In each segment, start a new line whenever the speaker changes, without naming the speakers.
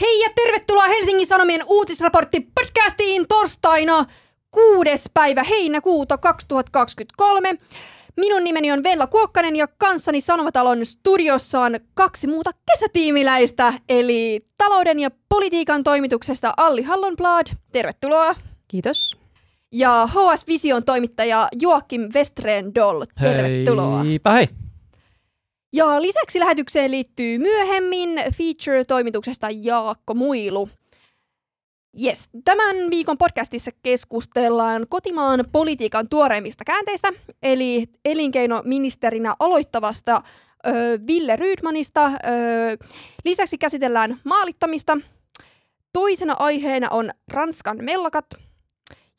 Hei ja tervetuloa Helsingin Sanomien uutisraportti podcastiin torstaina 6. päivä heinäkuuta 2023. Minun nimeni on Venla Kuokkanen ja kanssani Sanomatalon studiossa on kaksi muuta kesätiimiläistä, eli talouden ja politiikan toimituksesta Alli Hallonblad. Tervetuloa.
Kiitos.
Ja HS Vision toimittaja Joakim Westreen Doll. Tervetuloa.
Heipä hei.
Ja lisäksi lähetykseen liittyy myöhemmin feature-toimituksesta Jaakko Muilu. Yes, tämän viikon podcastissa keskustellaan kotimaan politiikan tuoreimmista käänteistä, eli elinkeinoministerinä aloittavasta ö, Ville Rydmanista. Ö, lisäksi käsitellään maalittamista. Toisena aiheena on Ranskan mellakat.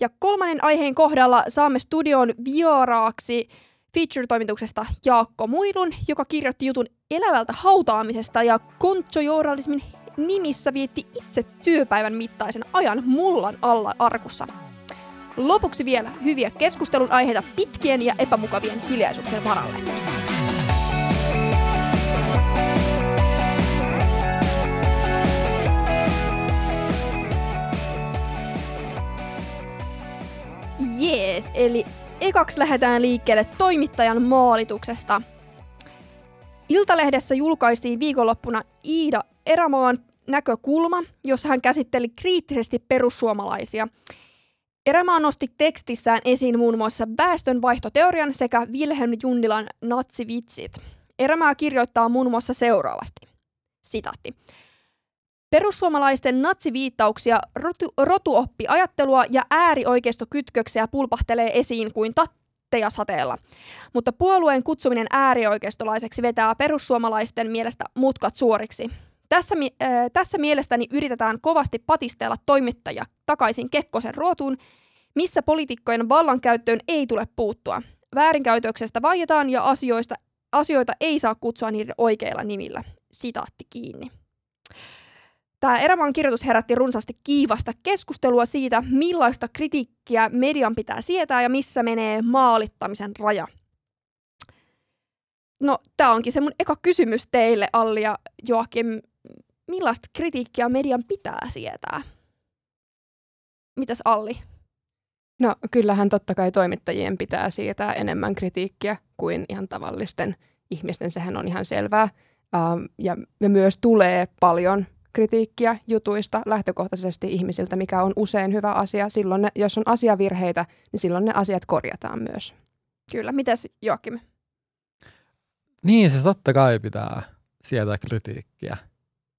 Ja kolmannen aiheen kohdalla saamme studion vieraaksi feature-toimituksesta Jaakko Muilun, joka kirjoitti jutun elävältä hautaamisesta ja kontsojoralismin nimissä vietti itse työpäivän mittaisen ajan mullan alla arkussa. Lopuksi vielä hyviä keskustelun aiheita pitkien ja epämukavien hiljaisuuksien varalle. Jees, eli ekaksi lähdetään liikkeelle toimittajan maalituksesta. Iltalehdessä julkaistiin viikonloppuna Iida Erämaan näkökulma, jossa hän käsitteli kriittisesti perussuomalaisia. Erämaa nosti tekstissään esiin muun muassa väestönvaihtoteorian sekä Wilhelm Junnilan natsivitsit. Erämaa kirjoittaa muun muassa seuraavasti. Sitaatti. Perussuomalaisten natsiviittauksia, rotu, rotuoppiajattelua ja äärioikeistokytköksiä pulpahtelee esiin kuin tatteja sateella. Mutta puolueen kutsuminen äärioikeistolaiseksi vetää perussuomalaisten mielestä mutkat suoriksi. Tässä, äh, tässä mielestäni yritetään kovasti patistella toimittajia takaisin Kekkosen ruotuun, missä poliitikkojen vallankäyttöön ei tule puuttua. Väärinkäytöksestä vaietaan ja asioista, asioita ei saa kutsua niiden oikeilla nimillä. Sitaatti kiinni. Tämä Erämaan kirjoitus herätti runsaasti kiivasta keskustelua siitä, millaista kritiikkiä median pitää sietää ja missä menee maalittamisen raja. No, tämä onkin se mun eka kysymys teille, Alli ja Joakim. Millaista kritiikkiä median pitää sietää? Mitäs Alli?
No kyllähän totta kai toimittajien pitää sietää enemmän kritiikkiä kuin ihan tavallisten ihmisten, sehän on ihan selvää. Ja, ja myös tulee paljon kritiikkiä jutuista lähtökohtaisesti ihmisiltä, mikä on usein hyvä asia. Silloin ne, jos on asiavirheitä, niin silloin ne asiat korjataan myös.
Kyllä. Mitäs Joakim?
Niin, se totta kai pitää sietää kritiikkiä.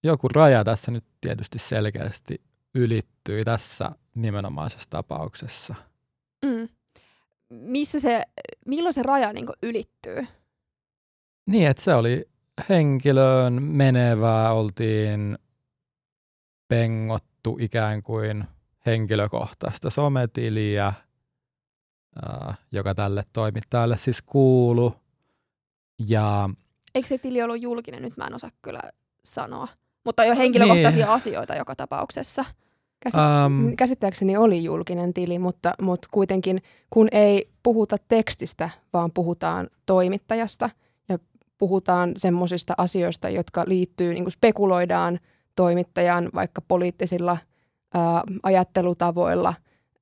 Joku raja tässä nyt tietysti selkeästi ylittyy tässä nimenomaisessa tapauksessa.
Mm. Missä se, milloin se raja niin ylittyy?
Niin, että se oli henkilöön menevää, oltiin pengottu ikään kuin henkilökohtaista sometiliä, joka tälle toimittajalle siis kuulu. Ja,
Eikö se tili ollut julkinen? Nyt mä en osaa kyllä sanoa. Mutta jo henkilökohtaisia niin. asioita joka tapauksessa.
Käsit- um, käsittääkseni oli julkinen tili, mutta, mutta kuitenkin kun ei puhuta tekstistä, vaan puhutaan toimittajasta ja puhutaan semmoisista asioista, jotka liittyy, niin kuin spekuloidaan – toimittajan vaikka poliittisilla ää, ajattelutavoilla.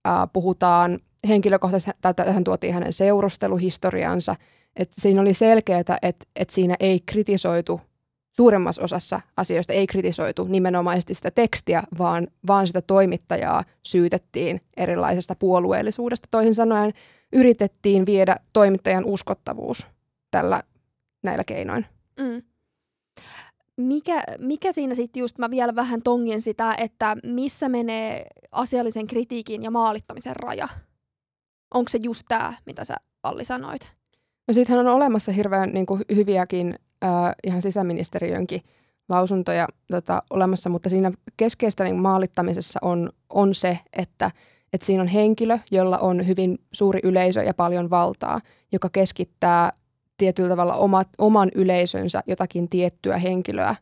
Ää, puhutaan henkilökohtaisesti, tähän tuotiin hänen seurusteluhistoriansa, että siinä oli selkeää, että, että siinä ei kritisoitu suuremmassa osassa asioista ei kritisoitu nimenomaisesti sitä tekstiä, vaan, vaan sitä toimittajaa syytettiin erilaisesta puolueellisuudesta. Toisin sanoen yritettiin viedä toimittajan uskottavuus tällä näillä keinoin. Mm
mikä, mikä siinä sitten just, mä vielä vähän tongin sitä, että missä menee asiallisen kritiikin ja maalittamisen raja? Onko se just tämä, mitä sä Alli sanoit?
No sittenhän on olemassa hirveän niin kuin, hyviäkin äh, ihan sisäministeriönkin lausuntoja tota, olemassa, mutta siinä keskeistä niin maalittamisessa on, on se, että, että siinä on henkilö, jolla on hyvin suuri yleisö ja paljon valtaa, joka keskittää tietyllä tavalla omat, oman yleisönsä jotakin tiettyä henkilöä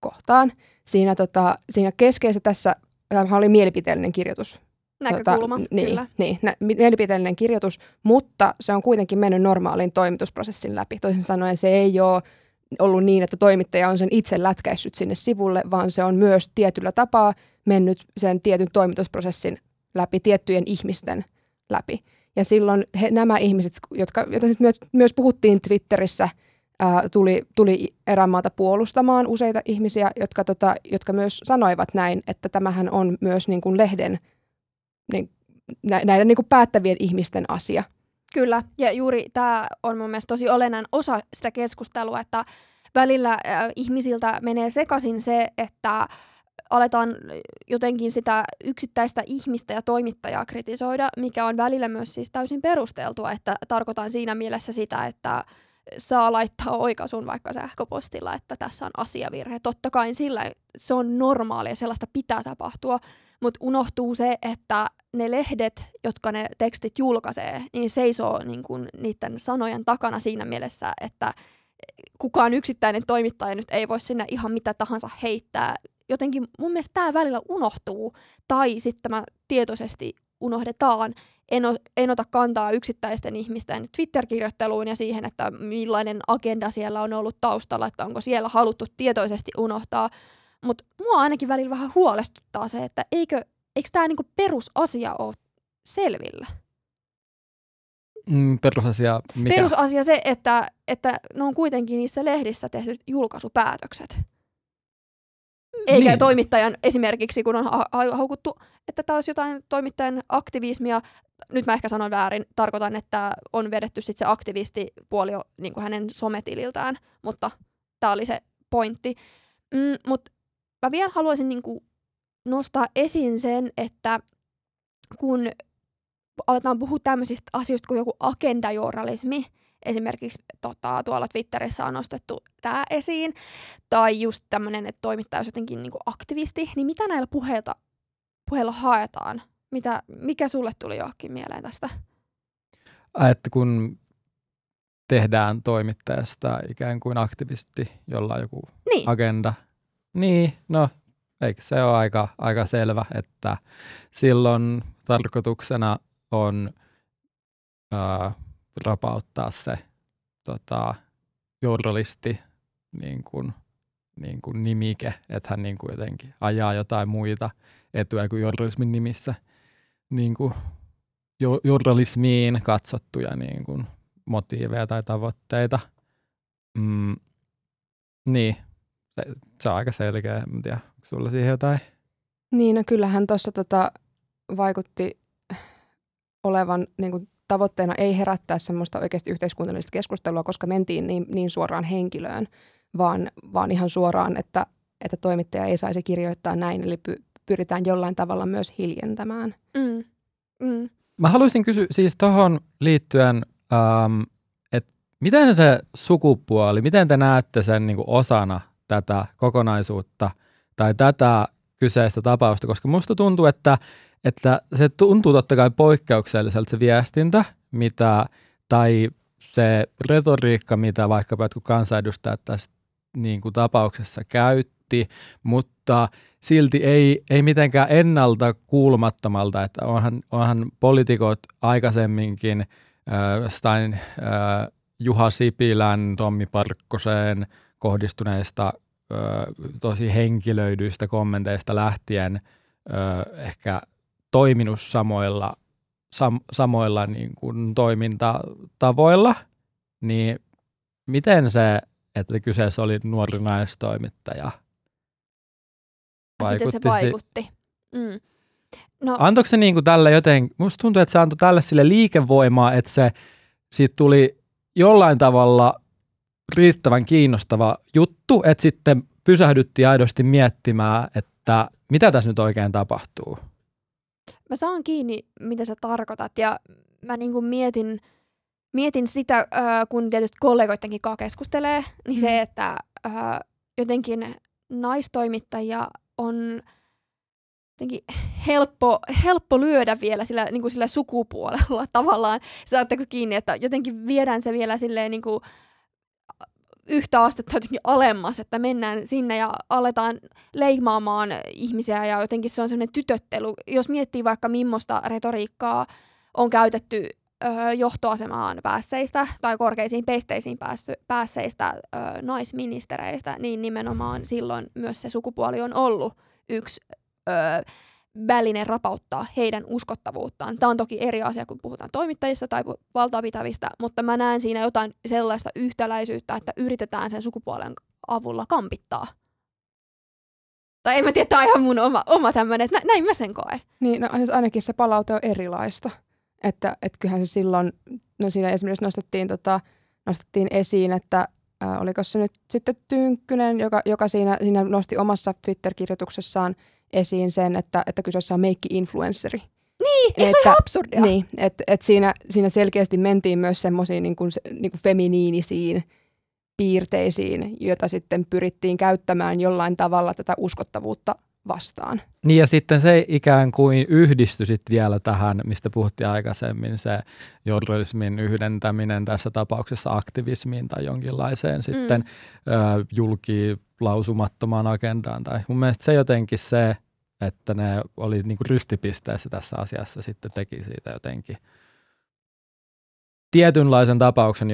kohtaan. Siinä, tota, siinä keskeistä tässä, tämä oli mielipiteellinen kirjoitus.
Näkökulma, tota,
niin,
kyllä.
Niin, nä, mielipiteellinen kirjoitus, mutta se on kuitenkin mennyt normaalin toimitusprosessin läpi. Toisin sanoen se ei ole ollut niin, että toimittaja on sen itse lätkäissyt sinne sivulle, vaan se on myös tietyllä tapaa mennyt sen tietyn toimitusprosessin läpi, tiettyjen ihmisten läpi. Ja silloin he, nämä ihmiset, jotka, joita myös, myös puhuttiin Twitterissä, ää, tuli, tuli erämaata puolustamaan useita ihmisiä, jotka, tota, jotka myös sanoivat näin, että tämähän on myös niin kuin lehden niin, näiden niin kuin päättävien ihmisten asia.
Kyllä, ja juuri tämä on mun mielestä tosi olennainen osa sitä keskustelua, että välillä äh, ihmisiltä menee sekaisin se, että aletaan jotenkin sitä yksittäistä ihmistä ja toimittajaa kritisoida, mikä on välillä myös siis täysin perusteltua, että tarkoitan siinä mielessä sitä, että saa laittaa oikaisun vaikka sähköpostilla, että tässä on asiavirhe. Totta kai sillä se on normaalia, sellaista pitää tapahtua, mutta unohtuu se, että ne lehdet, jotka ne tekstit julkaisee, niin seisoo niin kuin niiden sanojen takana siinä mielessä, että kukaan yksittäinen toimittaja nyt ei voi sinne ihan mitä tahansa heittää. Jotenkin mun mielestä tämä välillä unohtuu, tai sitten mä tietoisesti unohdetaan. En, o, en ota kantaa yksittäisten ihmisten Twitter-kirjoitteluun ja siihen, että millainen agenda siellä on ollut taustalla, että onko siellä haluttu tietoisesti unohtaa. Mutta mua ainakin välillä vähän huolestuttaa se, että eikö, eikö tämä niinku perusasia ole selvillä?
Mm, perusasia mikä?
Perusasia se, että, että ne on kuitenkin niissä lehdissä tehdyt julkaisupäätökset. Eikä niin. toimittajan esimerkiksi, kun on ha- haukuttu, että tämä olisi jotain toimittajan aktivismia. Nyt mä ehkä sanon väärin. Tarkoitan, että on vedetty sit se aktivistipuoli niin kuin hänen sometililtään, mutta tämä oli se pointti. Mm, Mutta mä vielä haluaisin niin kuin nostaa esiin sen, että kun aletaan puhua tämmöisistä asioista kuin joku agendajournalismi, esimerkiksi tota, tuolla Twitterissä on nostettu tämä esiin, tai just tämmöinen, että toimittaja olisi jotenkin niin kuin aktivisti, niin mitä näillä puheilla, puheilla haetaan? Mitä, mikä sulle tuli johonkin mieleen tästä?
Että kun tehdään toimittajasta ikään kuin aktivisti, jolla on joku niin. agenda. Niin, no eikö se ole aika, aika selvä, että silloin tarkoituksena on ää, rapauttaa se tota, journalisti niin kuin, niin kuin nimike, että hän niin kuin jotenkin ajaa jotain muita etuja kuin journalismin nimissä niin kuin jo, journalismiin katsottuja niin kuin motiiveja tai tavoitteita. Mm, niin, se, se on aika selkeä. En tiedä, onko sulla siihen jotain?
Niin, no kyllähän tuossa tota, vaikutti olevan niin kuin tavoitteena ei herättää semmoista oikeasti yhteiskunnallista keskustelua, koska mentiin niin, niin suoraan henkilöön, vaan, vaan ihan suoraan, että, että toimittaja ei saisi kirjoittaa näin, eli py, pyritään jollain tavalla myös hiljentämään. Mm.
Mm. Mä haluaisin kysyä siis tuohon liittyen, ähm, että miten se sukupuoli, miten te näette sen niin kuin osana tätä kokonaisuutta tai tätä kyseistä tapausta, koska musta tuntuu, että että se tuntuu totta kai poikkeukselliselta se viestintä, mitä, tai se retoriikka, mitä vaikkapa jotkut kansanedustajat tässä niin kuin tapauksessa käytti, mutta silti ei, ei mitenkään ennalta kuulumattomalta, että onhan, onhan poliitikot aikaisemminkin äh, jostain äh, Juha Sipilän, Tommi Parkkoseen kohdistuneista äh, tosi henkilöidyistä kommenteista lähtien äh, ehkä toiminut samoilla, sam, samoilla niin kuin toimintatavoilla, niin miten se, että kyseessä oli nuori naistoimittaja,
vaikutti? Miten se vaikutti? Mm.
No. Antoiko se niin kuin tälle joten, musta tuntuu, että se antoi tälle sille liikevoimaa, että se siitä tuli jollain tavalla riittävän kiinnostava juttu, että sitten pysähdyttiin aidosti miettimään, että mitä tässä nyt oikein tapahtuu
mä saan kiinni, mitä sä tarkoitat ja mä niin kuin mietin, mietin sitä, kun tietysti kollegoidenkin kanssa keskustelee, niin mm. se, että jotenkin naistoimittajia on jotenkin helppo, helppo lyödä vielä sillä, niin kuin sillä sukupuolella tavallaan. Saatteko kiinni, että jotenkin viedään se vielä silleen niin kuin yhtä astetta jotenkin alemmas, että mennään sinne ja aletaan leimaamaan ihmisiä ja jotenkin se on sellainen tytöttely. Jos miettii vaikka millaista retoriikkaa on käytetty johtoasemaan päässeistä tai korkeisiin pesteisiin päässy, päässeistä naisministereistä, niin nimenomaan silloin myös se sukupuoli on ollut yksi väline rapauttaa heidän uskottavuuttaan. Tämä on toki eri asia, kun puhutaan toimittajista tai valtapitävistä, mutta mä näen siinä jotain sellaista yhtäläisyyttä, että yritetään sen sukupuolen avulla kampittaa. Tai en mä tiedä, tämä on ihan mun oma, oma tämmöinen, että näin mä sen koen.
Niin, no siis ainakin se palaute on erilaista. Että et kyllähän se silloin, no siinä esimerkiksi nostettiin, tota, nostettiin esiin, että äh, oliko se nyt sitten Tynkkynen, joka, joka siinä, siinä nosti omassa Twitter-kirjoituksessaan esiin sen, että, että kyseessä on meikki-influensseri.
Niin, että, se on ihan absurdia.
Niin, että et siinä, siinä selkeästi mentiin myös semmoisiin niin kuin, niin kuin feminiinisiin piirteisiin, joita sitten pyrittiin käyttämään jollain tavalla tätä uskottavuutta vastaan.
Niin ja sitten se ikään kuin yhdistyi sitten vielä tähän, mistä puhuttiin aikaisemmin, se journalismin yhdentäminen tässä tapauksessa aktivismiin tai jonkinlaiseen mm. sitten ö, julkilausumattomaan agendaan. Tai mun mielestä se jotenkin se, että ne oli niinku rystipisteessä tässä asiassa sitten teki siitä jotenkin tietynlaisen tapauksen,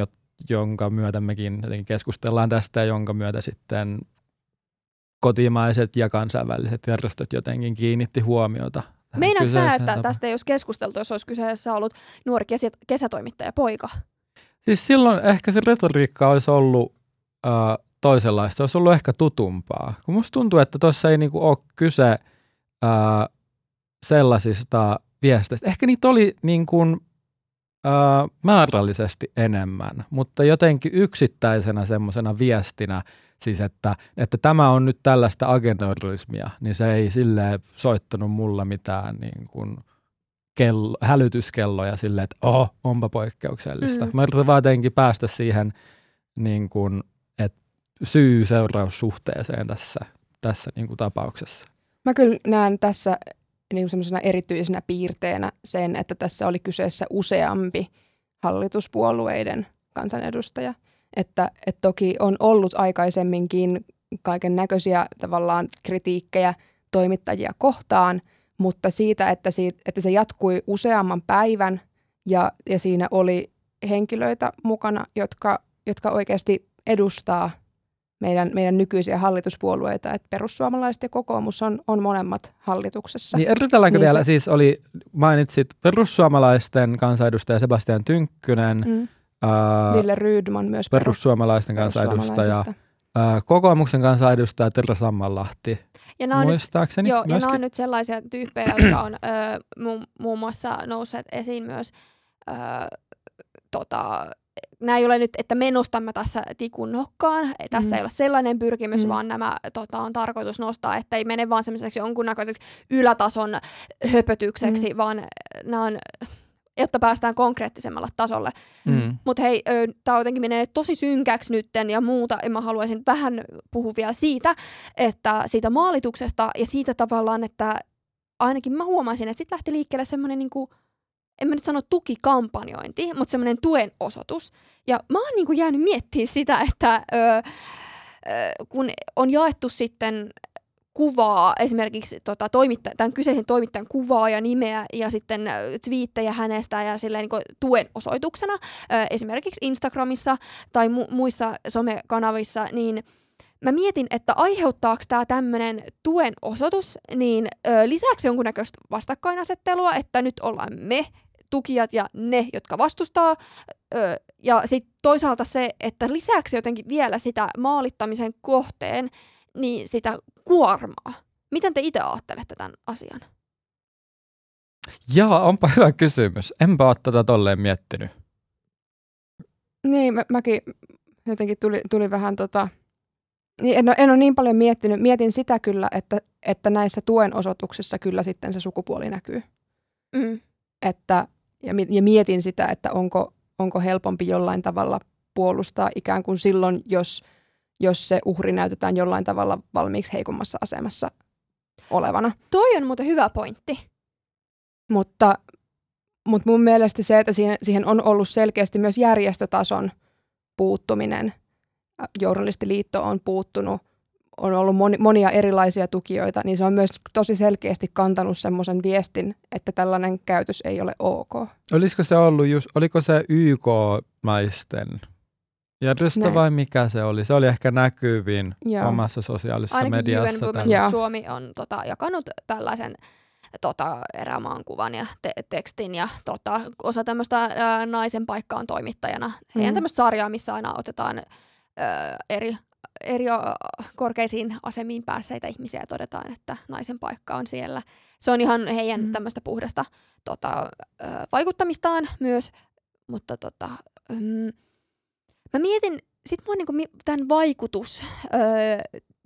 jonka myötä mekin jotenkin keskustellaan tästä ja jonka myötä sitten kotimaiset ja kansainväliset järjestöt jotenkin kiinnitti huomiota.
Meinaatko sä, että tästä ei olisi keskusteltu, jos olisi kyseessä ollut nuori kesä, kesätoimittaja poika?
Siis silloin ehkä se retoriikka olisi ollut äh, toisenlaista, se olisi ollut ehkä tutumpaa. Kun musta tuntuu, että tuossa ei niinku ole kyse äh, sellaisista viesteistä. Ehkä niitä oli niin kuin, äh, määrällisesti enemmän, mutta jotenkin yksittäisenä semmoisena viestinä – Siis että, että tämä on nyt tällaista agendorismia, niin se ei sille soittanut mulla mitään niin kuin kello, hälytyskelloja sille, että oh, onpa poikkeuksellista. Mm. Mä yritän vaan jotenkin päästä siihen niin kuin, että syy-seuraussuhteeseen tässä, tässä niin kuin tapauksessa.
Mä kyllä näen tässä niin semmoisena erityisenä piirteenä sen, että tässä oli kyseessä useampi hallituspuolueiden kansanedustaja – että, että toki on ollut aikaisemminkin kaiken näköisiä tavallaan kritiikkejä toimittajia kohtaan, mutta siitä, että, siitä, että se jatkui useamman päivän ja, ja siinä oli henkilöitä mukana, jotka, jotka oikeasti edustaa meidän, meidän nykyisiä hallituspuolueita, että perussuomalaiset ja kokoomus on, on molemmat hallituksessa.
Niin eritelläänkö niin vielä, se... siis oli, mainitsit perussuomalaisten kansanedustaja Sebastian Tynkkynen, mm.
Ville Rydman myös
perussuomalaisten kansanedustaja. Uh, kokoomuksen kansanedustaja Terra Sammanlahti. Ja nämä muistaakseni.
Nyt, joo, myöskin. ja nämä on nyt sellaisia tyyppejä, jotka on ö, mu, muun muassa nousseet esiin myös ö, tota, nämä ei ole nyt, että me nostamme tässä tikun nokkaan. Tässä mm. ei ole sellainen pyrkimys, mm. vaan nämä tota, on tarkoitus nostaa, että ei mene vaan semmoiseksi jonkunnäköiseksi ylätason höpötykseksi, mm. vaan nämä on jotta päästään konkreettisemmalle tasolle. Mm. Mutta hei, tämä jotenkin menee tosi synkäksi nytten ja muuta, ja mä haluaisin vähän puhua vielä siitä, että siitä maalituksesta ja siitä tavallaan, että ainakin mä huomasin, että sitten lähti liikkeelle semmoinen niinku, en mä nyt sano tukikampanjointi, mutta semmoinen tuen osoitus. Ja mä oon niinku jäänyt miettimään sitä, että ö, ö, kun on jaettu sitten kuvaa, esimerkiksi tota, toimittaja, tämän kyseisen toimittajan kuvaa ja nimeä ja sitten twiittejä hänestä ja silleen, niin tuen osoituksena, esimerkiksi Instagramissa tai mu- muissa somekanavissa, niin mä mietin, että aiheuttaako tämä tämmöinen tuen osoitus niin ö, lisäksi jonkunnäköistä vastakkainasettelua, että nyt ollaan me tukijat ja ne, jotka vastustaa. Ö, ja sitten toisaalta se, että lisäksi jotenkin vielä sitä maalittamisen kohteen niin sitä kuormaa. Miten te itse ajattelette tämän asian?
Jaa, onpa hyvä kysymys. Enpä ole tätä tolleen miettinyt.
Niin, mä, mäkin jotenkin tuli, tuli vähän tota... Niin en, ole, en ole niin paljon miettinyt. Mietin sitä kyllä, että, että näissä tuen osoituksissa kyllä sitten se sukupuoli näkyy. Mm. Että, ja, ja mietin sitä, että onko, onko helpompi jollain tavalla puolustaa ikään kuin silloin, jos – jos se uhri näytetään jollain tavalla valmiiksi heikommassa asemassa olevana.
Toi on muuten hyvä pointti.
Mutta, mutta mun mielestä se, että siihen, siihen on ollut selkeästi myös järjestötason puuttuminen. Journalistiliitto on puuttunut on ollut moni, monia erilaisia tukijoita, niin se on myös tosi selkeästi kantanut semmoisen viestin, että tällainen käytös ei ole ok.
Olisiko se ollut just, oliko se YK-naisten järjestö
Näin.
vai mikä se oli? Se oli ehkä näkyvin
Joo.
omassa sosiaalisessa
Ainakin
mediassa.
Joo.
Suomi on tota, jakanut tällaisen tota, erämaan kuvan ja te- tekstin ja tota, osa tämmöistä ää, naisen paikkaan toimittajana. Heidän
Mm.
tämmöistä sarjaa, missä aina otetaan ää, eri, eri ä, korkeisiin asemiin päässeitä ihmisiä ja todetaan, että naisen paikka on siellä. Se on ihan heidän
Mm.
tämmöistä puhdasta tota, vaikuttamistaan myös, mutta tota, mm, mä mietin, sit mua niinku, mi- tämän vaikutus, öö,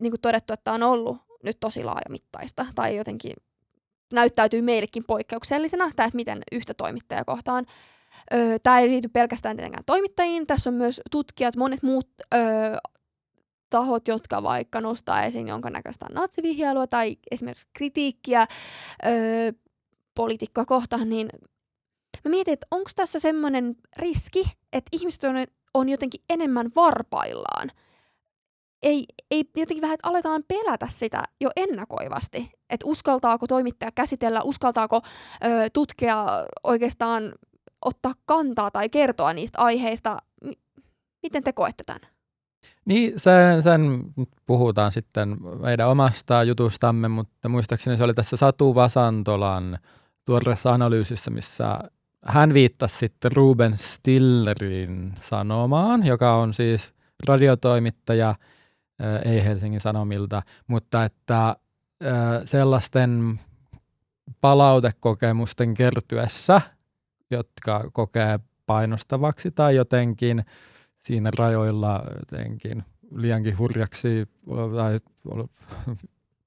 niin kuin todettu, että on ollut nyt tosi laajamittaista tai jotenkin näyttäytyy meillekin poikkeuksellisena, tämä, että miten yhtä toimittajaa kohtaan. Öö, tämä ei liity pelkästään tietenkään toimittajiin, tässä on myös tutkijat, monet muut öö, tahot, jotka vaikka nostaa esiin jonkinnäköistä natsivihjailua tai esimerkiksi kritiikkiä öö, poliitikkoa kohtaan, niin mä mietin, että onko tässä semmoinen riski, että ihmiset on, on jotenkin enemmän varpaillaan. Ei, ei jotenkin vähän, että aletaan pelätä sitä jo ennakoivasti. Että uskaltaako toimittaja käsitellä, uskaltaako ö, tutkija oikeastaan ottaa kantaa tai kertoa niistä aiheista. M- miten te koette tämän?
Niin, sen, sen puhutaan sitten meidän omasta jutustamme, mutta muistaakseni se oli tässä Satu Vasantolan tuoreessa analyysissä, missä hän viittasi sitten Ruben Stillerin sanomaan, joka on siis radiotoimittaja, ää, ei Helsingin Sanomilta, mutta että ää, sellaisten palautekokemusten kertyessä, jotka kokee painostavaksi tai jotenkin siinä rajoilla jotenkin liiankin hurjaksi tai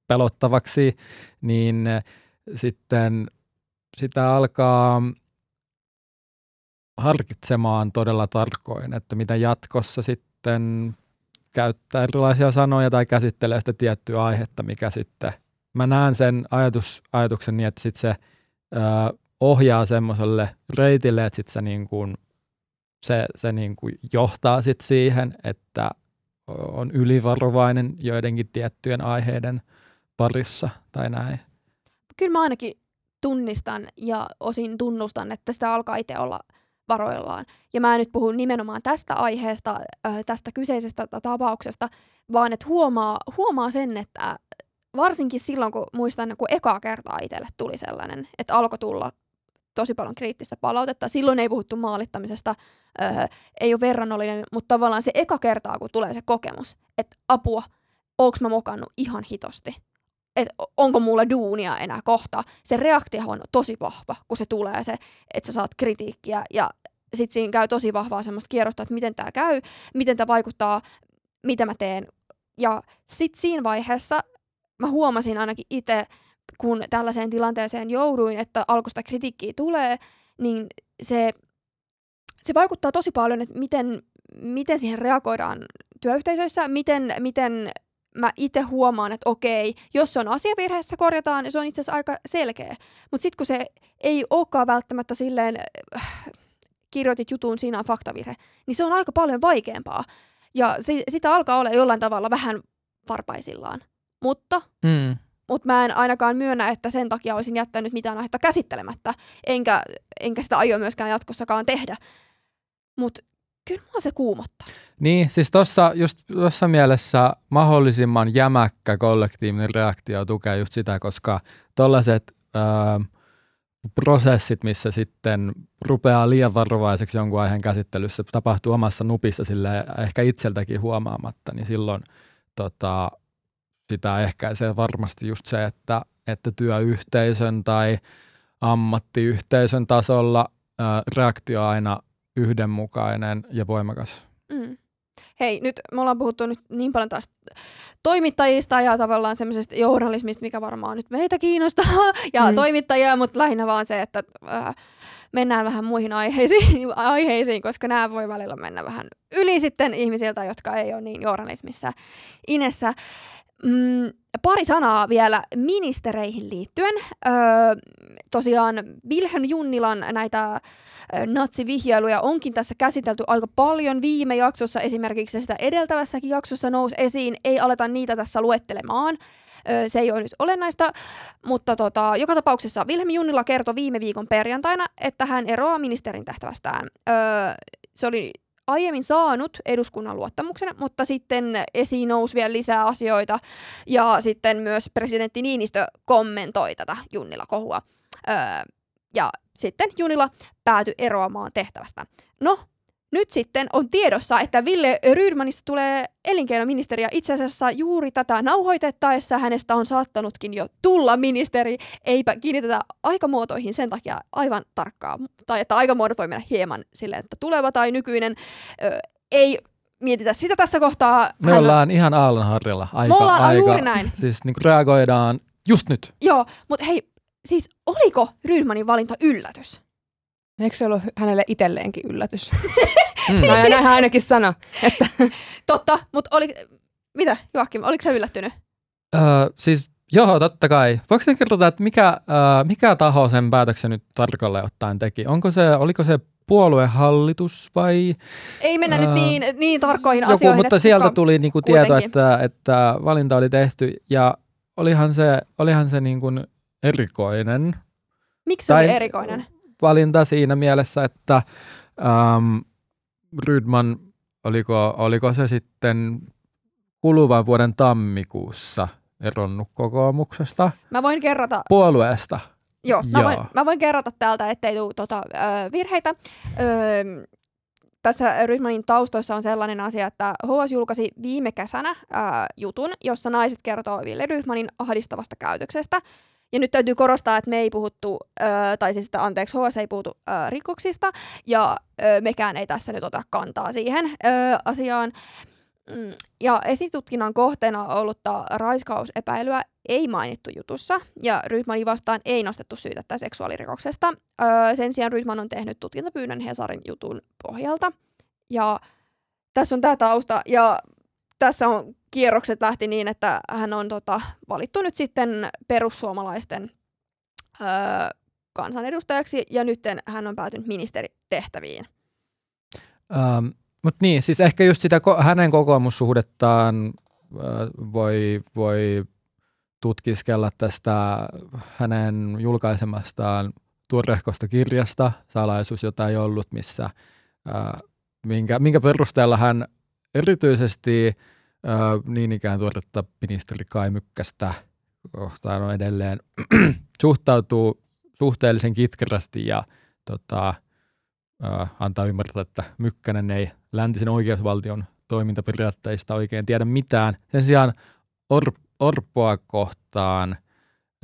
pelottavaksi, niin sitten sitä alkaa harkitsemaan todella tarkoin, että mitä jatkossa sitten käyttää erilaisia sanoja tai käsittelee sitä tiettyä aihetta, mikä sitten, mä näen sen ajatus, ajatuksen niin, että sitten se ö, ohjaa semmoiselle reitille, että sitten se niin kuin se, se niin kuin johtaa sit siihen, että on ylivarovainen joidenkin tiettyjen aiheiden parissa tai näin.
Kyllä mä ainakin tunnistan ja osin tunnustan, että sitä alkaa itse olla varoillaan. Ja mä en nyt puhu nimenomaan tästä aiheesta, tästä kyseisestä ta- tapauksesta, vaan että huomaa, huomaa sen, että varsinkin silloin, kun muistan, kun ekaa kertaa itselle tuli sellainen, että alkoi tulla tosi paljon kriittistä palautetta. Silloin ei puhuttu maalittamisesta, öö, ei ole verrannollinen, mutta tavallaan se eka kertaa, kun tulee se kokemus, että apua, onko mä mokannut ihan hitosti, että onko mulla duunia enää kohta. Se reaktio on tosi vahva, kun se tulee, se, että sä saat kritiikkiä ja sitten siinä käy tosi vahvaa semmoista kierrosta, että miten tämä käy, miten tämä vaikuttaa, mitä mä teen. Ja sitten siinä vaiheessa mä huomasin ainakin itse, kun tällaiseen tilanteeseen jouduin, että alkuista kritiikkiä tulee, niin se, se vaikuttaa tosi paljon, että miten, miten siihen reagoidaan työyhteisöissä, miten, miten mä itse huomaan, että okei, jos se on asiavirheessä korjataan, niin se on itse asiassa aika selkeä. Mutta sitten kun se ei olekaan välttämättä silleen, äh, kirjoitit jutun, siinä on faktavirhe, niin se on aika paljon vaikeampaa. Ja si- sitä alkaa olla jollain tavalla vähän varpaisillaan. Mutta
Mm.
mutta mä en ainakaan myönnä, että sen takia olisin jättänyt mitään aihetta käsittelemättä, enkä, enkä sitä aio myöskään jatkossakaan tehdä. Mutta kyllä mua se kuumottaa.
Niin, siis tuossa just tuossa mielessä mahdollisimman jämäkkä kollektiivinen reaktio tukee just sitä, koska tuollaiset prosessit, missä sitten rupeaa liian varovaiseksi jonkun aiheen käsittelyssä, tapahtuu omassa nupissa sille ehkä itseltäkin huomaamatta, niin silloin tota, sitä ehkäisee varmasti just se, että, että työyhteisön tai ammattiyhteisön tasolla ää, reaktio on aina yhdenmukainen ja voimakas.
Mm. Hei, nyt me ollaan puhuttu nyt niin paljon taas toimittajista ja tavallaan semmoisesta journalismista, mikä varmaan nyt meitä kiinnostaa, ja
Mm.
toimittajia, mutta lähinnä vaan se, että äh, mennään vähän muihin aiheisiin, aiheisiin, koska nämä voi välillä mennä vähän yli sitten ihmisiltä, jotka ei ole niin journalismissa inessä. Mm, pari sanaa vielä ministereihin liittyen. Öö, tosiaan Wilhelm Junnilan näitä natsivihjailuja onkin tässä käsitelty aika paljon. Viime jaksossa esimerkiksi sitä edeltävässäkin jaksossa nousi esiin. Ei aleta niitä tässä luettelemaan. Se ei ole nyt olennaista, mutta tota, joka tapauksessa Wilhelm Junnila kertoi viime viikon perjantaina, että hän eroaa ministerin tehtävästään. Se oli aiemmin saanut eduskunnan luottamuksen, mutta sitten esiin nousi vielä lisää asioita ja sitten myös presidentti Niinistö kommentoi tätä Junnila-kohua. Öö, ja sitten Junila päätyi eroamaan tehtävästä. No, nyt sitten on tiedossa, että Ville Rydmanista tulee elinkeinoministeri ja itse asiassa juuri tätä nauhoitettaessa hänestä on saattanutkin jo tulla ministeri. Eipä kiinnitetä aikamuotoihin sen takia aivan tarkkaa, tai että aikamuodot voi mennä hieman silleen, että tuleva tai nykyinen. Ö, ei mietitä sitä tässä kohtaa.
Me Hän ollaan ihan aallonharjalla. Aika,
Me ollaan
aika,
juuri näin.
Siis niin reagoidaan just nyt.
Joo, mutta hei, siis oliko Rydmanin valinta yllätys?
Eikö se ollut hänelle itselleenkin yllätys? Mm. No, ja näin ainakin sano. Että.
Totta, mutta oli, mitä Joakim, oliko se yllättynyt?
Öö, siis joo, totta kai. Voiko sen kertoa, että mikä, öö, mikä taho sen päätöksen nyt tarkalleen ottaen teki? Onko se, oliko se puoluehallitus vai?
Ei mennä öö, nyt niin, niin tarkkoihin joku, asioihin.
Mutta sieltä kuka, tuli niinku tieto, että, että valinta oli tehty ja olihan se, olihan se niinku erikoinen.
Miksi se oli erikoinen?
Valinta siinä mielessä, että um, Rydman, oliko, oliko se sitten kuluvan vuoden tammikuussa eronnut kokoomuksesta?
Mä voin kerrata.
Puolueesta.
Joo, mä. Voin, mä voin kerrata täältä, ettei tule tota, ö, virheitä. Ö, tässä Rydmanin taustoissa on sellainen asia, että HS julkaisi viime kesänä ää, jutun, jossa naiset kertoo Ville Rydmanin ahdistavasta käytöksestä. Ja nyt täytyy korostaa, että me ei puhuttu, ö, tai siis että anteeksi, HS ei puhutu ö, rikoksista, ja ö, mekään ei tässä nyt ota kantaa siihen ö, asiaan. Mm, ja esitutkinnan kohteena ollutta raiskausepäilyä ei mainittu jutussa, ja Rydmanin vastaan ei nostettu syytettä seksuaalirikoksesta. Öö, sen sijaan Rydman on tehnyt tutkintapyynnön Hesarin jutun pohjalta. Ja tässä on tämä tausta, ja tässä on kierrokset lähti niin, että hän on tota, valittu nyt sitten perussuomalaisten öö, kansanedustajaksi ja nyt hän on päätynyt ministeritehtäviin.
Um, Mutta niin, siis ehkä just sitä hänen kokoomussuhdettaan voi, voi tutkiskella tästä hänen julkaisemastaan tuorehkosta kirjasta, salaisuus, jota ei ollut, missä, ää, minkä, minkä perusteella hän erityisesti niin ikään tuoretta ministeri Kai Mykkästä kohtaan on edelleen suhtautuu suhteellisen kitkerästi ja tota, antaa ymmärtää, että Mykkänen ei läntisen oikeusvaltion toimintaperiaatteista oikein tiedä mitään. Sen sijaan Or- Orpoa kohtaan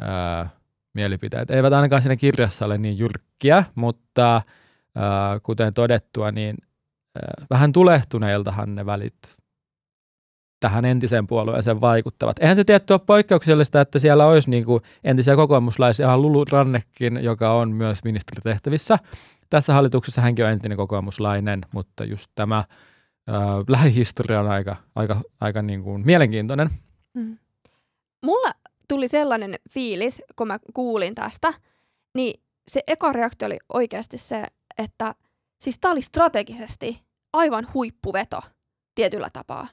ää, mielipiteet eivät ainakaan siinä kirjassa ole niin jyrkkiä, mutta ää, kuten todettua, niin ää, vähän tulehtuneiltahan ne välit tähän entiseen puolueeseen vaikuttavat. Eihän se tietty ole poikkeuksellista, että siellä olisi niin kuin entisiä kokoomuslaisia, Lulu Rannekin, joka on myös ministeritehtävissä. Tässä hallituksessa hänkin on entinen kokoomuslainen, mutta just tämä äh, lähihistoria on aika, aika, aika niin kuin mielenkiintoinen. Mm.
Mulla tuli sellainen fiilis, kun mä kuulin tästä, niin se eka reaktio oli oikeasti se, että siis tämä oli strategisesti aivan huippuveto tietyllä tapaa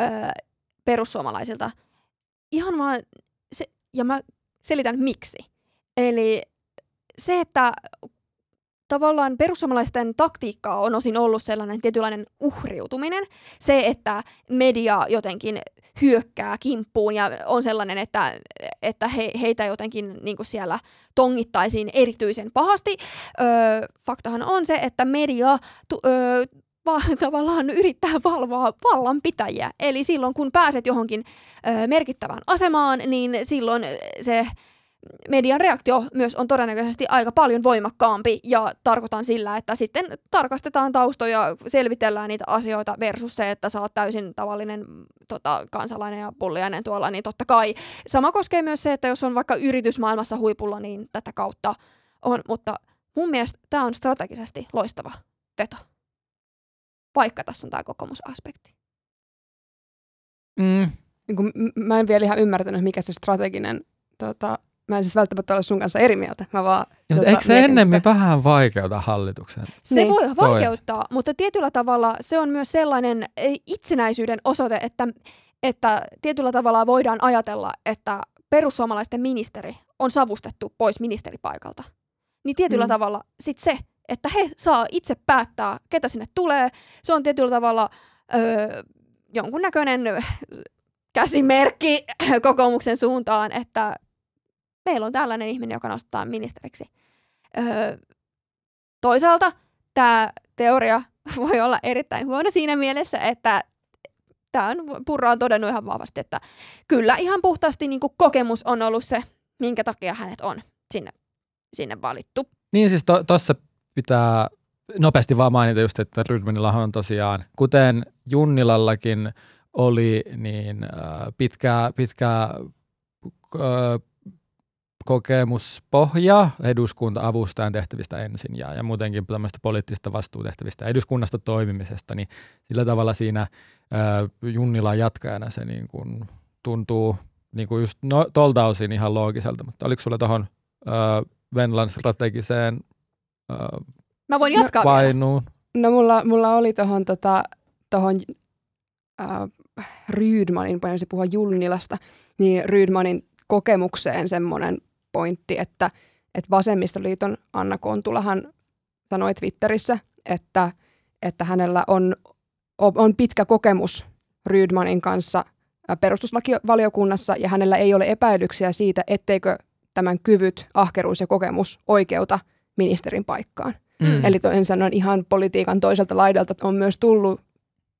öö, perussuomalaisilta. Ihan vaan, se, ja mä selitän miksi. Eli se, että tavallaan perussuomalaisten taktiikka on osin ollut sellainen tietynlainen uhriutuminen. Se, että media jotenkin hyökkää kimppuun ja on sellainen, että, että he, heitä jotenkin niin kuin siellä tongittaisiin erityisen pahasti. Öö, faktahan on se, että media tu, öö, vaan tavallaan yrittää valvoa vallanpitäjiä. Eli silloin kun pääset johonkin ö, merkittävään asemaan, niin silloin se median reaktio myös on todennäköisesti aika paljon voimakkaampi ja tarkoitan sillä, että sitten tarkastetaan taustoja, selvitellään niitä asioita versus se, että sä oot täysin tavallinen tota, kansalainen ja pulliainen tuolla, niin totta kai. Sama koskee myös se, että jos on vaikka yritysmaailmassa huipulla, niin tätä kautta on, mutta mun mielestä tämä on strategisesti loistava veto vaikka tässä on tämä kokoomusaspekti.
Mm. Niin kuin, mä en vielä ihan ymmärtänyt, mikä se strateginen tota, mä en siis välttämättä ole sun kanssa eri mieltä. Mä vaan,
Ja, mutta
tota,
eikö se ennemmin
sitä.
vähän vaikeuta hallituksen?
Se
Niin,
voi
toi.
vaikeuttaa, mutta tietyllä tavalla se on myös sellainen itsenäisyyden osoite, että, että tietyllä tavalla voidaan ajatella, että perussuomalaisten ministeri on savustettu pois ministeripaikalta. Niin tietyllä
Mm.
mm. tavalla sit se, että he saa itse päättää, ketä sinne tulee, se on tietyllä tavalla öö, jonkunnäköinen käsimerkki kokoomuksen suuntaan, että meillä on tällainen ihminen, joka nostetaan ministeriksi. Öö, toisaalta tämä teoria voi olla erittäin huono siinä mielessä, että tämä on, Purra on todennut ihan vahvasti, että kyllä ihan puhtaasti niin kokemus on ollut se, minkä takia hänet on sinne, sinne valittu.
Niin siis tuossa pitää nopeasti vaan mainita just, että Rydmanillahan on tosiaan, kuten Junnilallakin oli, niin äh, pitkä, pitkä äh, kokemuspohja eduskunta-avustajan tehtävistä ensin ja, ja muutenkin tämmöistä poliittisista vastuutehtävistä eduskunnasta toimimisesta, niin sillä tavalla siinä äh, Junnilan jatkajana se niin kuin tuntuu niin kuin just no, tolta osin ihan loogiselta, mutta oliko sulla tuohon Venlan strategiseen äh,
Mä voin
No,
jatkaa vielä.
painuun?
No mulla, mulla oli tuohon tota, tohon, äh, Rydmanin, voisin puhua Junnilasta, niin Rydmanin kokemukseen semmoinen pointti, että, että Vasemmistoliiton Anna Kontulahan sanoi Twitterissä, että, että hänellä on, on pitkä kokemus Rydmanin kanssa äh, perustuslakivaliokunnassa ja hänellä ei ole epäilyksiä siitä, etteikö tämän kyvyt, ahkeruus ja kokemus oikeuta ministerin paikkaan.
Mm.
Eli toisin sanoen ihan politiikan toiselta laidalta on myös tullut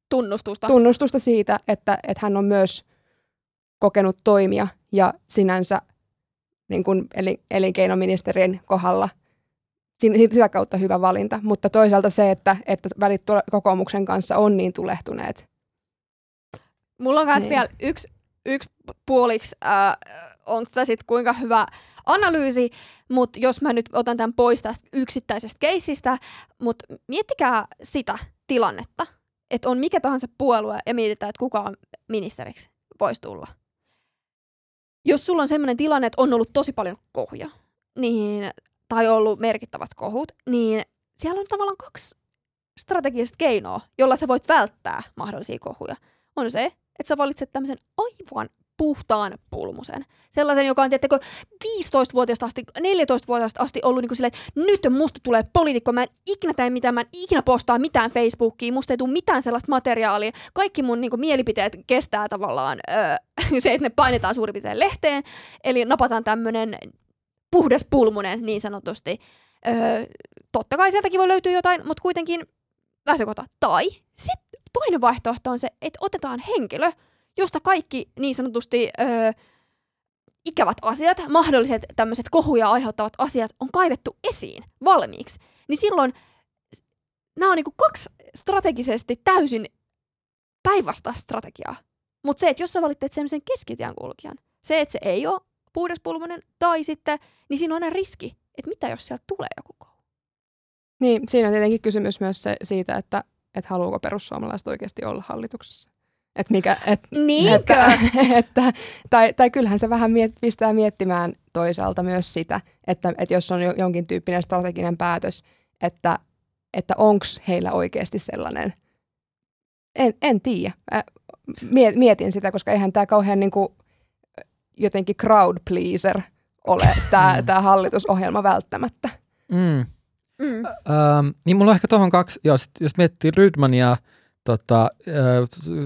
Tunnustusta.
tunnustusta siitä, että, että hän on myös kokenut toimia ja sinänsä niin kuin eli, elinkeinoministerin kohdalla sitä kautta hyvä valinta. Mutta toisaalta se, että, että välit kokoomuksen kanssa on niin tulehtuneet.
Mulla on myös
Niin.
vielä yksi, yksi puoliksi, äh, onko tämä sitten kuinka hyvä analyysi, mutta jos mä nyt otan tämän pois tästä yksittäisestä keissistä, mutta miettikää sitä tilannetta, että on mikä tahansa puolue ja mietitään, että kuka on ministeriksi voisi tulla. Jos sulla on sellainen tilanne, että on ollut tosi paljon kohuja, niin, tai ollut merkittävät kohut, niin siellä on tavallaan kaksi strategista keinoa, jolla sä voit välttää mahdollisia kohuja. On se, että sä valitset tämmöisen aivan puhtaan pulmusen. Sellaisen, joka on, tiettäkö, 15-vuotiaasta asti, 14-vuotiaasta asti ollut niin kuin silleen, että nyt musta tulee poliitikko, mä en ikinä tee mitään, mä en ikinä postaa mitään Facebookiin, musta ei tule mitään sellaista materiaalia. Kaikki mun niin kuin, mielipiteet kestää tavallaan öö, se, että ne painetaan suurin piirtein lehteen, eli napataan tämmöinen puhdas pulmunen niin sanotusti. Öö, totta kai sieltäkin voi löytyä jotain, mutta kuitenkin lähtökohta. Tai sitten toinen vaihtoehto on se, että otetaan henkilö, josta kaikki niin sanotusti öö, ikävät asiat, mahdolliset tämmöiset kohuja aiheuttavat asiat on kaivettu esiin valmiiksi. Niin silloin nämä on niinku kaksi strategisesti täysin päinvasta strategiaa. Mutta se, että jos sä valitset semmoisen keskitien kulkijan, se, että se ei ole puhdaspulmunen, tai sitten, niin siinä on aina riski, että mitä jos sieltä tulee joku kohu.
Niin, siinä on tietenkin kysymys myös se, siitä, että, että haluuko perussuomalaiset oikeasti olla hallituksessa. Et mikä, et,
Niinkö?
että, että, tai, tai kyllähän se vähän miet, pistää miettimään toisaalta myös sitä, että, että jos on jo, jonkin tyyppinen strateginen päätös, että, että onko heillä oikeasti sellainen, en, en tiedä. Mie- Mietin sitä, koska eihän tämä kauhean niin kuin, jotenkin crowd pleaser ole tämä,
Mm.
hallitusohjelma välttämättä.
Mm.
Mm.
Ähm, niin mulla on ehkä tuohon kaksi, jos, jos miettii Rydmania, tota,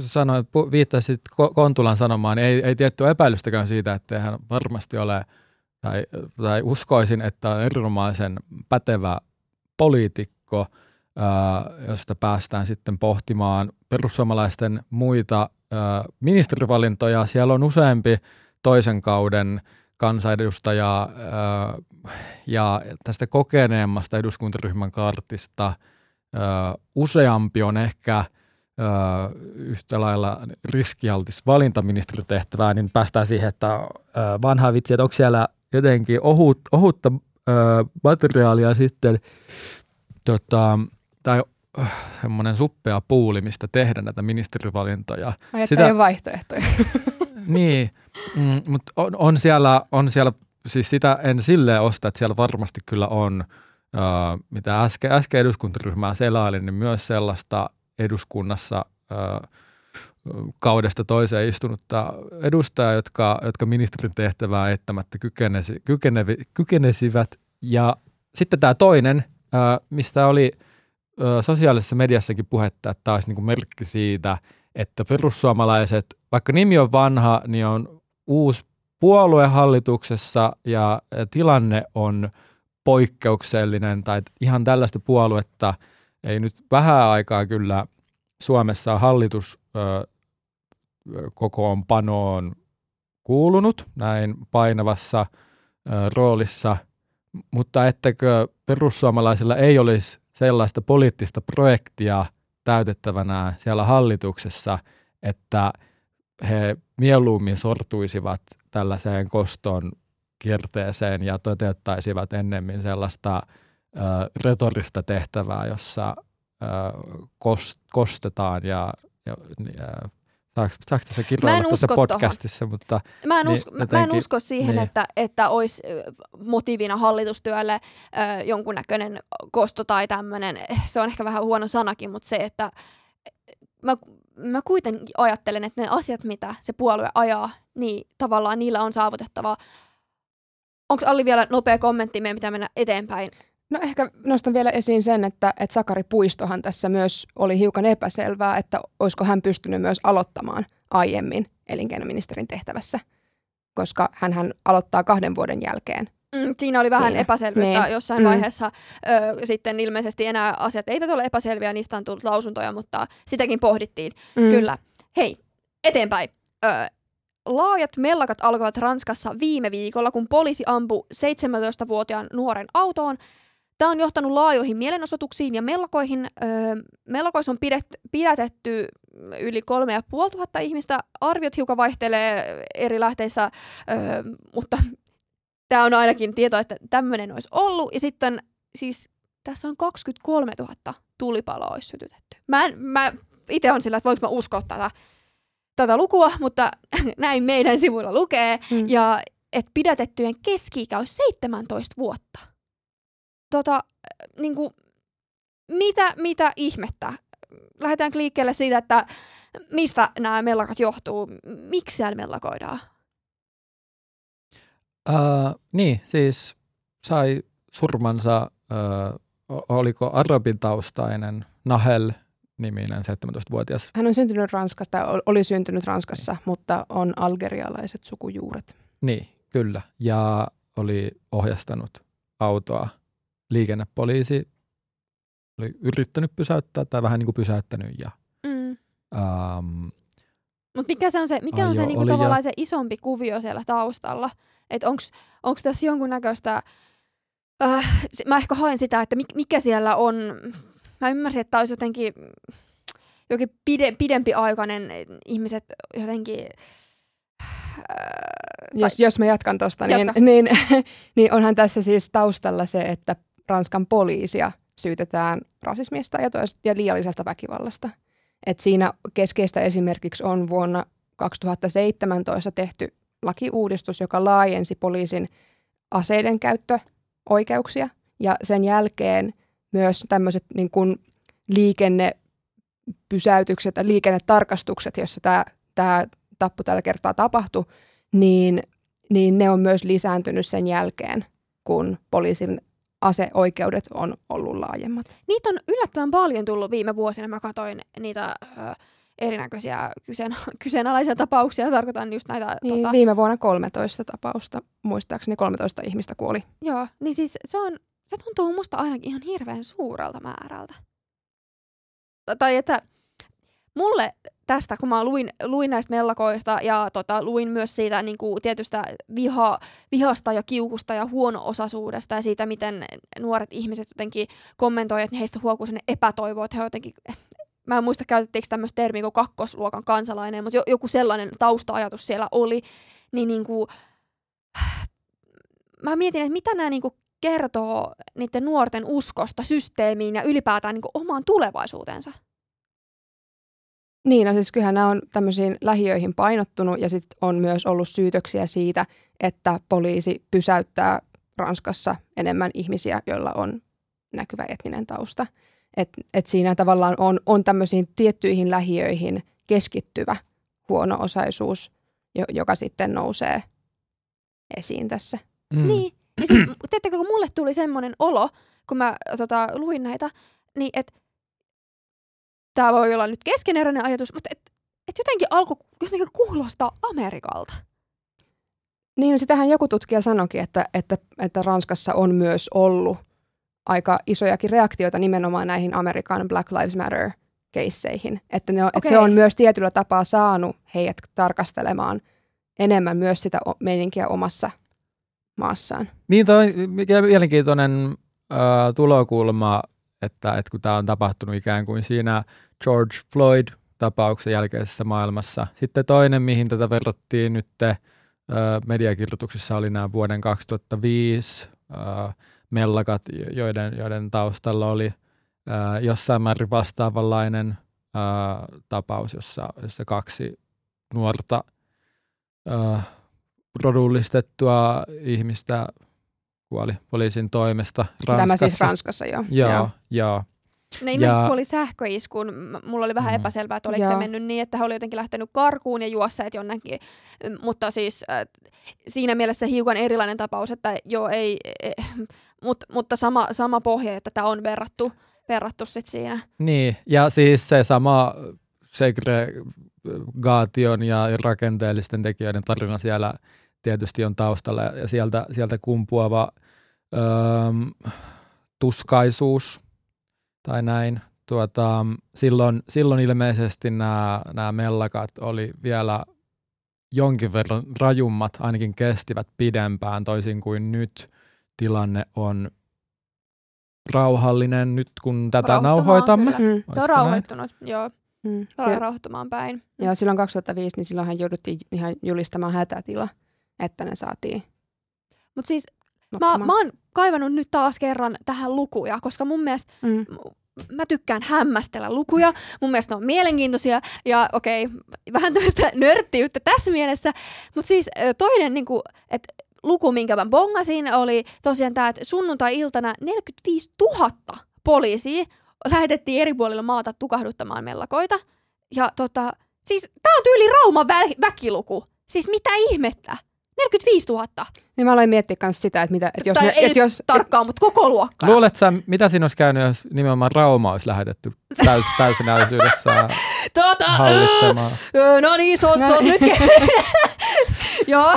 sanoit, pu- viittasit Ko- Kontulan sanomaan, niin ei, ei tietty epäilystäkään siitä, että hän varmasti ole, tai, tai uskoisin, että on erinomaisen pätevä poliitikko, josta päästään sitten pohtimaan perussuomalaisten muita ministerivalintoja. Siellä on useampi toisen kauden kansanedustaja ja tästä kokeneemmasta eduskuntaryhmän kartista useampi on ehkä yhtä lailla riskialtis valintaministeritehtävää, niin päästään siihen, että äh, vanha vitsi, että onko siellä jotenkin ohut, ohutta äh, materiaalia sitten tota, tai äh, semmoinen suppea puuli, mistä tehdä näitä ministerivalintoja.
Ai,
Sitä-
ei ole vaihtoehtoja.
niin, mm, mutta on, on, siellä, on siellä siis sitä en silleen osta, että siellä varmasti kyllä on, uh, mitä äsken, äsken eduskuntaryhmää selailin, niin myös sellaista eduskunnassa kaudesta toiseen istunutta edustajaa, jotka, jotka ministerin tehtävää eittämättä kykenesi, kykenevi, kykenesivät. Ja sitten tämä toinen, mistä oli sosiaalisessa mediassakin puhetta, että tämä olisi niin merkki siitä, että perussuomalaiset, vaikka nimi on vanha, niin on uusi puolue hallituksessa ja tilanne on poikkeuksellinen tai ihan tällaista puoluetta ei nyt vähän aikaa kyllä. Suomessa hallitus kokoonpanoon kuulunut näin painavassa roolissa, mutta ettäkö perussuomalaisilla ei olisi sellaista poliittista projektia täytettävänä siellä hallituksessa, että he mieluummin sortuisivat tällaiseen koston kierteeseen ja toteuttaisivat ennemmin sellaista ö, retorista tehtävää, jossa ö, kost, kostetaan ja, ja, ja saako, saako tässä kirjoilla tässä podcastissa, tohon. mutta...
Mä en, niin usko, jotenkin, mä en usko siihen, niin. että, että olisi motiivina hallitustyölle äh, jonkunnäköinen kosto tai tämmöinen, se on ehkä vähän huono sanakin, mutta se, että mä, mä kuitenkin ajattelen, että ne asiat, mitä se puolue ajaa, niin tavallaan niillä on saavutettavaa. Onko Alli vielä nopea kommentti, meidän pitää mennä eteenpäin?
No ehkä nostan vielä esiin sen, että, että Sakari Puistohan tässä myös oli hiukan epäselvää, että olisiko hän pystynyt myös aloittamaan aiemmin elinkeinoministerin tehtävässä, koska hän aloittaa kahden vuoden jälkeen.
Mm, siinä oli vähän siinä. epäselvyyttä niin. jossain mm. vaiheessa. Ö, sitten ilmeisesti enää asiat eivät ole epäselviä, niistä on tullut lausuntoja, mutta sitäkin pohdittiin. Mm. Kyllä. Hei, eteenpäin. Ö, laajat mellakat alkoivat Ranskassa viime viikolla, kun poliisi ampui 17-vuotiaan nuoren autoon Tämä on johtanut laajoihin mielenosoituksiin ja mellakoihin. Öö, mellakoissa on pidet, pidätetty yli kolme ja puoli tuhatta ihmistä. Arviot hiukan vaihtelee eri lähteissä, öö, mutta tämä on ainakin tieto, että tämmöinen olisi ollut. Ja sitten siis tässä on 23 000 tulipaloa olisi sytytetty. Mä, mä itse on sillä, että voinko mä uskoa tätä, tätä lukua, mutta näin meidän sivuilla lukee. Mm. Ja että pidätettyjen keski-ikä olisi 17 vuotta tota, niin kuin, mitä, mitä ihmettä? Lähdetään liikkeelle siitä, että mistä nämä mellakat johtuu. Miksi siellä mellakoidaan?
Uh, niin, siis sai surmansa, uh, oliko arabin taustainen Nahel niminen 17-vuotias.
Hän on syntynyt Ranskasta, oli syntynyt Ranskassa, mutta on algerialaiset sukujuuret.
Niin, kyllä. Ja oli ohjastanut autoa liikennepoliisi oli yrittänyt pysäyttää tai vähän niin kuin pysäyttänyt. Ja, mm.
um, Mutta mikä, se on se, mikä on se niinku tavallaan ja... se isompi kuvio siellä taustalla? Että onko tässä jonkunnäköistä... Äh, mä ehkä haen sitä, että mikä siellä on... Mä ymmärsin, että olisi jotenkin jokin pide, pidempi aikainen ihmiset jotenkin...
Äh, jos, jos mä jatkan tuosta, niin, niin, niin onhan tässä siis taustalla se, että Ranskan poliisia syytetään rasismista ja, tois- ja liiallisesta väkivallasta. Et siinä keskeistä esimerkiksi on vuonna 2017 tehty lakiuudistus, joka laajensi poliisin aseiden käyttöoikeuksia ja sen jälkeen myös tämmöiset niin kuin liikennepysäytykset ja liikennetarkastukset, jossa tämä, tämä tappu tällä kertaa tapahtui, niin, niin ne on myös lisääntynyt sen jälkeen, kun poliisin aseoikeudet on ollut laajemmat.
Niitä on yllättävän paljon tullut viime vuosina. Mä katsoin niitä ö, erinäköisiä kyseen, kyseenalaisia tapauksia. Tarkoitan just näitä...
Niin, tota... Viime vuonna 13 tapausta, muistaakseni 13 ihmistä kuoli.
Joo, niin siis se, on, se tuntuu musta ainakin ihan hirveän suurelta määrältä. Tai että mulle tästä, kun mä luin, luin näistä mellakoista ja tota, luin myös siitä niin kuin, tietystä viha, vihasta ja kiukusta ja huono-osaisuudesta ja siitä, miten nuoret ihmiset jotenkin kommentoivat, että heistä huokuu sinne epätoivoa, että he jotenkin mä en muista käytettiinkö tämmöistä termiä kuin kakkosluokan kansalainen, mutta joku sellainen tausta-ajatus siellä oli, niin, niin kuin, mä mietin, että mitä nämä niin kuin kertoo niiden nuorten uskosta systeemiin ja ylipäätään niin kuin omaan tulevaisuutensa.
Niin, no siis kyllähän nämä on tämmöisiin lähiöihin painottunut ja sitten on myös ollut syytöksiä siitä, että poliisi pysäyttää Ranskassa enemmän ihmisiä, joilla on näkyvä etninen tausta. Et, et siinä tavallaan on, on tämmöisiin tiettyihin lähiöihin keskittyvä huono-osaisuus, joka sitten nousee esiin tässä.
Mm. Niin, ja siis teettekö, kun mulle tuli semmoinen olo, kun mä tota, luin näitä, niin että tämä voi olla nyt keskeneräinen ajatus, mutta et, et jotenkin alkoi jotenkin kuulostaa Amerikalta.
Niin, no sitähän joku tutkija sanoikin, että, että, että Ranskassa on myös ollut aika isojakin reaktioita nimenomaan näihin Amerikan Black Lives Matter keisseihin. Että, ne on, okay. että se on myös tietyllä tapaa saanut heidät tarkastelemaan enemmän myös sitä meininkiä omassa maassaan.
Niin, toi mikä mielenkiintoinen äh, tulokulma, että, että kun tämä on tapahtunut ikään kuin siinä George Floyd-tapauksen jälkeisessä maailmassa. Sitten toinen, mihin tätä verrattiin nyt mediakirjoituksissa, oli nämä vuoden 2005 äh, mellakat, joiden, joiden taustalla oli jossain määrin vastaavanlainen tapaus, jossa, jossa kaksi nuorta rodullistettua ihmistä kuoli poliisin toimesta
Ranskassa. Tämä siis Ranskassa, joo.
Joo, joo. joo.
Ne ilmeisesti ja... kuoli sähköiskuun. Mulla oli vähän mm. epäselvää, että oliko Joo. se mennyt niin, että he oli jotenkin lähtenyt karkuun ja juosseet jonnekin. Mutta siis äh, siinä mielessä hiukan erilainen tapaus, että joo ei, e, mut, mutta sama, sama pohja, että tämä on verrattu, verrattu sit siinä.
Niin, ja siis se sama segregaation ja rakenteellisten tekijöiden tarina siellä tietysti on taustalla ja sieltä, sieltä kumpuava öö, tuskaisuus tai näin. Tuota, silloin, silloin ilmeisesti nämä, nämä mellakat oli vielä jonkin verran rajummat, ainakin kestivät pidempään, toisin kuin nyt tilanne on rauhallinen nyt, kun tätä nauhoitamme.
Mm. Se on rauhoittunut, näin? joo. Mm. rauhoittumaan päin.
Joo, silloin 2005, niin silloinhan jouduttiin ihan julistamaan hätätila, että ne saatiin
Mutta siis mä, mä oon kaivannut nyt taas kerran tähän lukuja, koska mun mielestä mm. mä tykkään hämmästellä lukuja. Mun mielestä ne on mielenkiintoisia ja okei, okay, vähän tämmöistä nörttiyttä tässä mielessä. Mutta siis toinen, niin että luku, minkä mä bongasin, oli tosiaan tämä, että sunnuntai-iltana 45 000 poliisia lähetettiin eri puolilla maata tukahduttamaan mellakoita. Ja tota, siis tää on tyyli Rauman vä- väkiluku. Siis mitä ihmettä? 45 000.
Niin mä aloin miettiä myös sitä, että, mitä, että jos...
Tai ne, ei että jos,
tarkkaan,
et, mutta koko luokka.
Luulet sä, mitä siinä olisi käynyt, jos nimenomaan Rauma olisi lähetetty täys, täysinäisyydessään tota, hallitsemaan?
no niin, sos, no, sos nyt. Joo.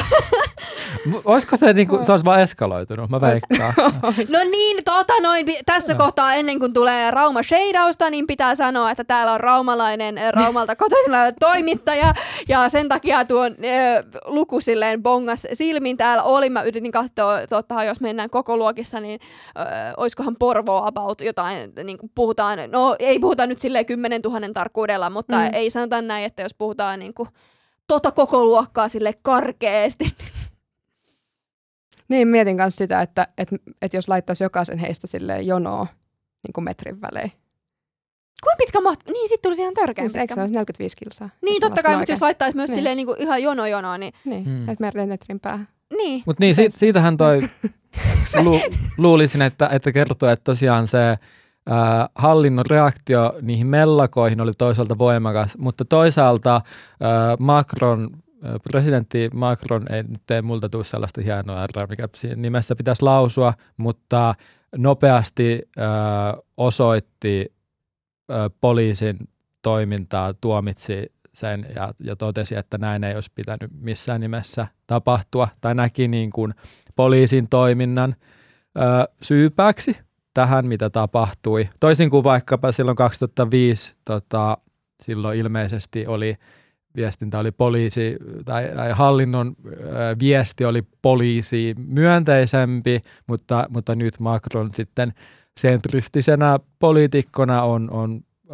Olisiko se, niin kuin, se olisi vaan eskaloitunut, mä veikkaan.
no niin, tota noin, tässä no. kohtaa ennen kuin tulee Rauma Sheidausta, niin pitää sanoa, että täällä on raumalainen Raumalta kotoisena toimittaja, ja sen takia tuon äh, luku silleen bongas silmin täällä oli. Mä yritin katsoa, tota, jos mennään koko luokissa, niin äh, olisikohan Porvo about jotain, niin kuin puhutaan, no ei puhuta nyt silleen 10 000 tarkkuudella, mutta mm. ei sanota näin, että jos puhutaan niin kuin, tota koko luokkaa sille karkeasti.
Niin, mietin myös sitä, että, että, että jos laittaisi jokaisen heistä sille jonoa niin kuin metrin välein.
Kuinka pitkä maht... Niin, sitten tulisi ihan törkeä
siis, Eikö se olisi 45 kilsaa?
Niin, totta kai, mutta jos laittaisi myös niin. silleen niin kuin ihan jono jonoa, niin...
Niin, hmm. että metrin päähän.
Niin.
Mutta niin, siitä, siitähän toi lu, luulisin, että, että kertoo, että tosiaan se äh, hallinnon reaktio niihin mellakoihin oli toisaalta voimakas, mutta toisaalta äh, Macron presidentti Macron ei nyt tee multa tule sellaista hienoa R, mikä nimessä pitäisi lausua, mutta nopeasti ö, osoitti ö, poliisin toimintaa, tuomitsi sen ja, ja totesi, että näin ei olisi pitänyt missään nimessä tapahtua, tai näki niin kuin poliisin toiminnan ö, syypääksi tähän, mitä tapahtui. Toisin kuin vaikkapa silloin 2005, tota, silloin ilmeisesti oli viestintä oli poliisi tai, tai hallinnon viesti oli poliisi myönteisempi, mutta, mutta nyt Macron sitten sentristisenä poliitikkona on, on ö,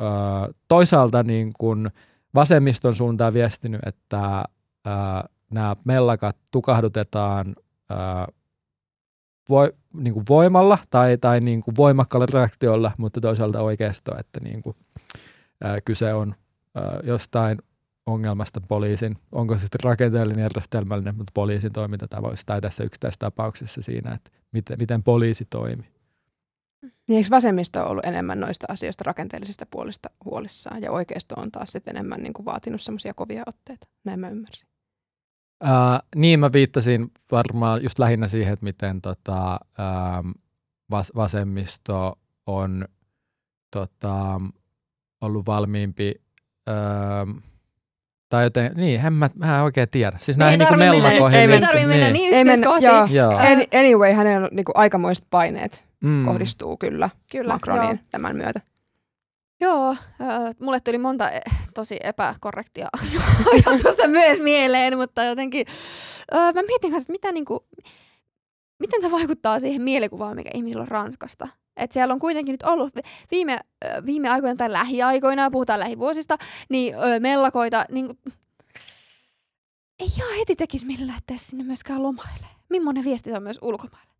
toisaalta niin kuin vasemmiston suuntaan viestinyt, että ö, nämä mellakat tukahdutetaan ö, voi, niin kuin voimalla tai, tai niin kuin voimakkaalla reaktiolla, mutta toisaalta oikeisto, että niin kuin, ö, kyse on jostain ongelmasta poliisin, onko se sitten rakenteellinen järjestelmällinen, mutta poliisin toimintatavoista tai tässä yksittäistapauksessa siinä, että miten, miten poliisi toimi.
Niin eikö vasemmisto ollut enemmän noista asioista rakenteellisista puolista huolissaan ja oikeisto on taas sitten enemmän niin kuin vaatinut semmoisia kovia otteita? Näin mä ymmärsin.
Uh, niin mä viittasin varmaan just lähinnä siihen, että miten tota, uh, vas- vasemmisto on tota, ollut valmiimpi tai joten, niin, en mä, mä en oikein tiedä. Siis näihin
ei
niin mellakoihin.
Ei, ei tarvitse mennä niin, niin yksityiskohtiin.
Joo. joo. Anyway, hänellä niin kuin aikamoiset paineet mm. kohdistuu kyllä, kyllä Macroniin joo. tämän myötä.
Joo, äh, mulle tuli monta e- tosi epäkorrektia ajatusta myös mieleen, mutta jotenkin äh, mä mietin kanssa, että mitä niinku, miten tämä vaikuttaa siihen mielikuvaan, mikä ihmisillä on Ranskasta. Että siellä on kuitenkin nyt ollut viime, viime aikoina tai lähiaikoina, puhutaan lähivuosista, niin ö, mellakoita, niin kuin, ei ihan heti tekisi millä lähteä sinne myöskään lomaille. Millainen viesti on myös ulkomaille?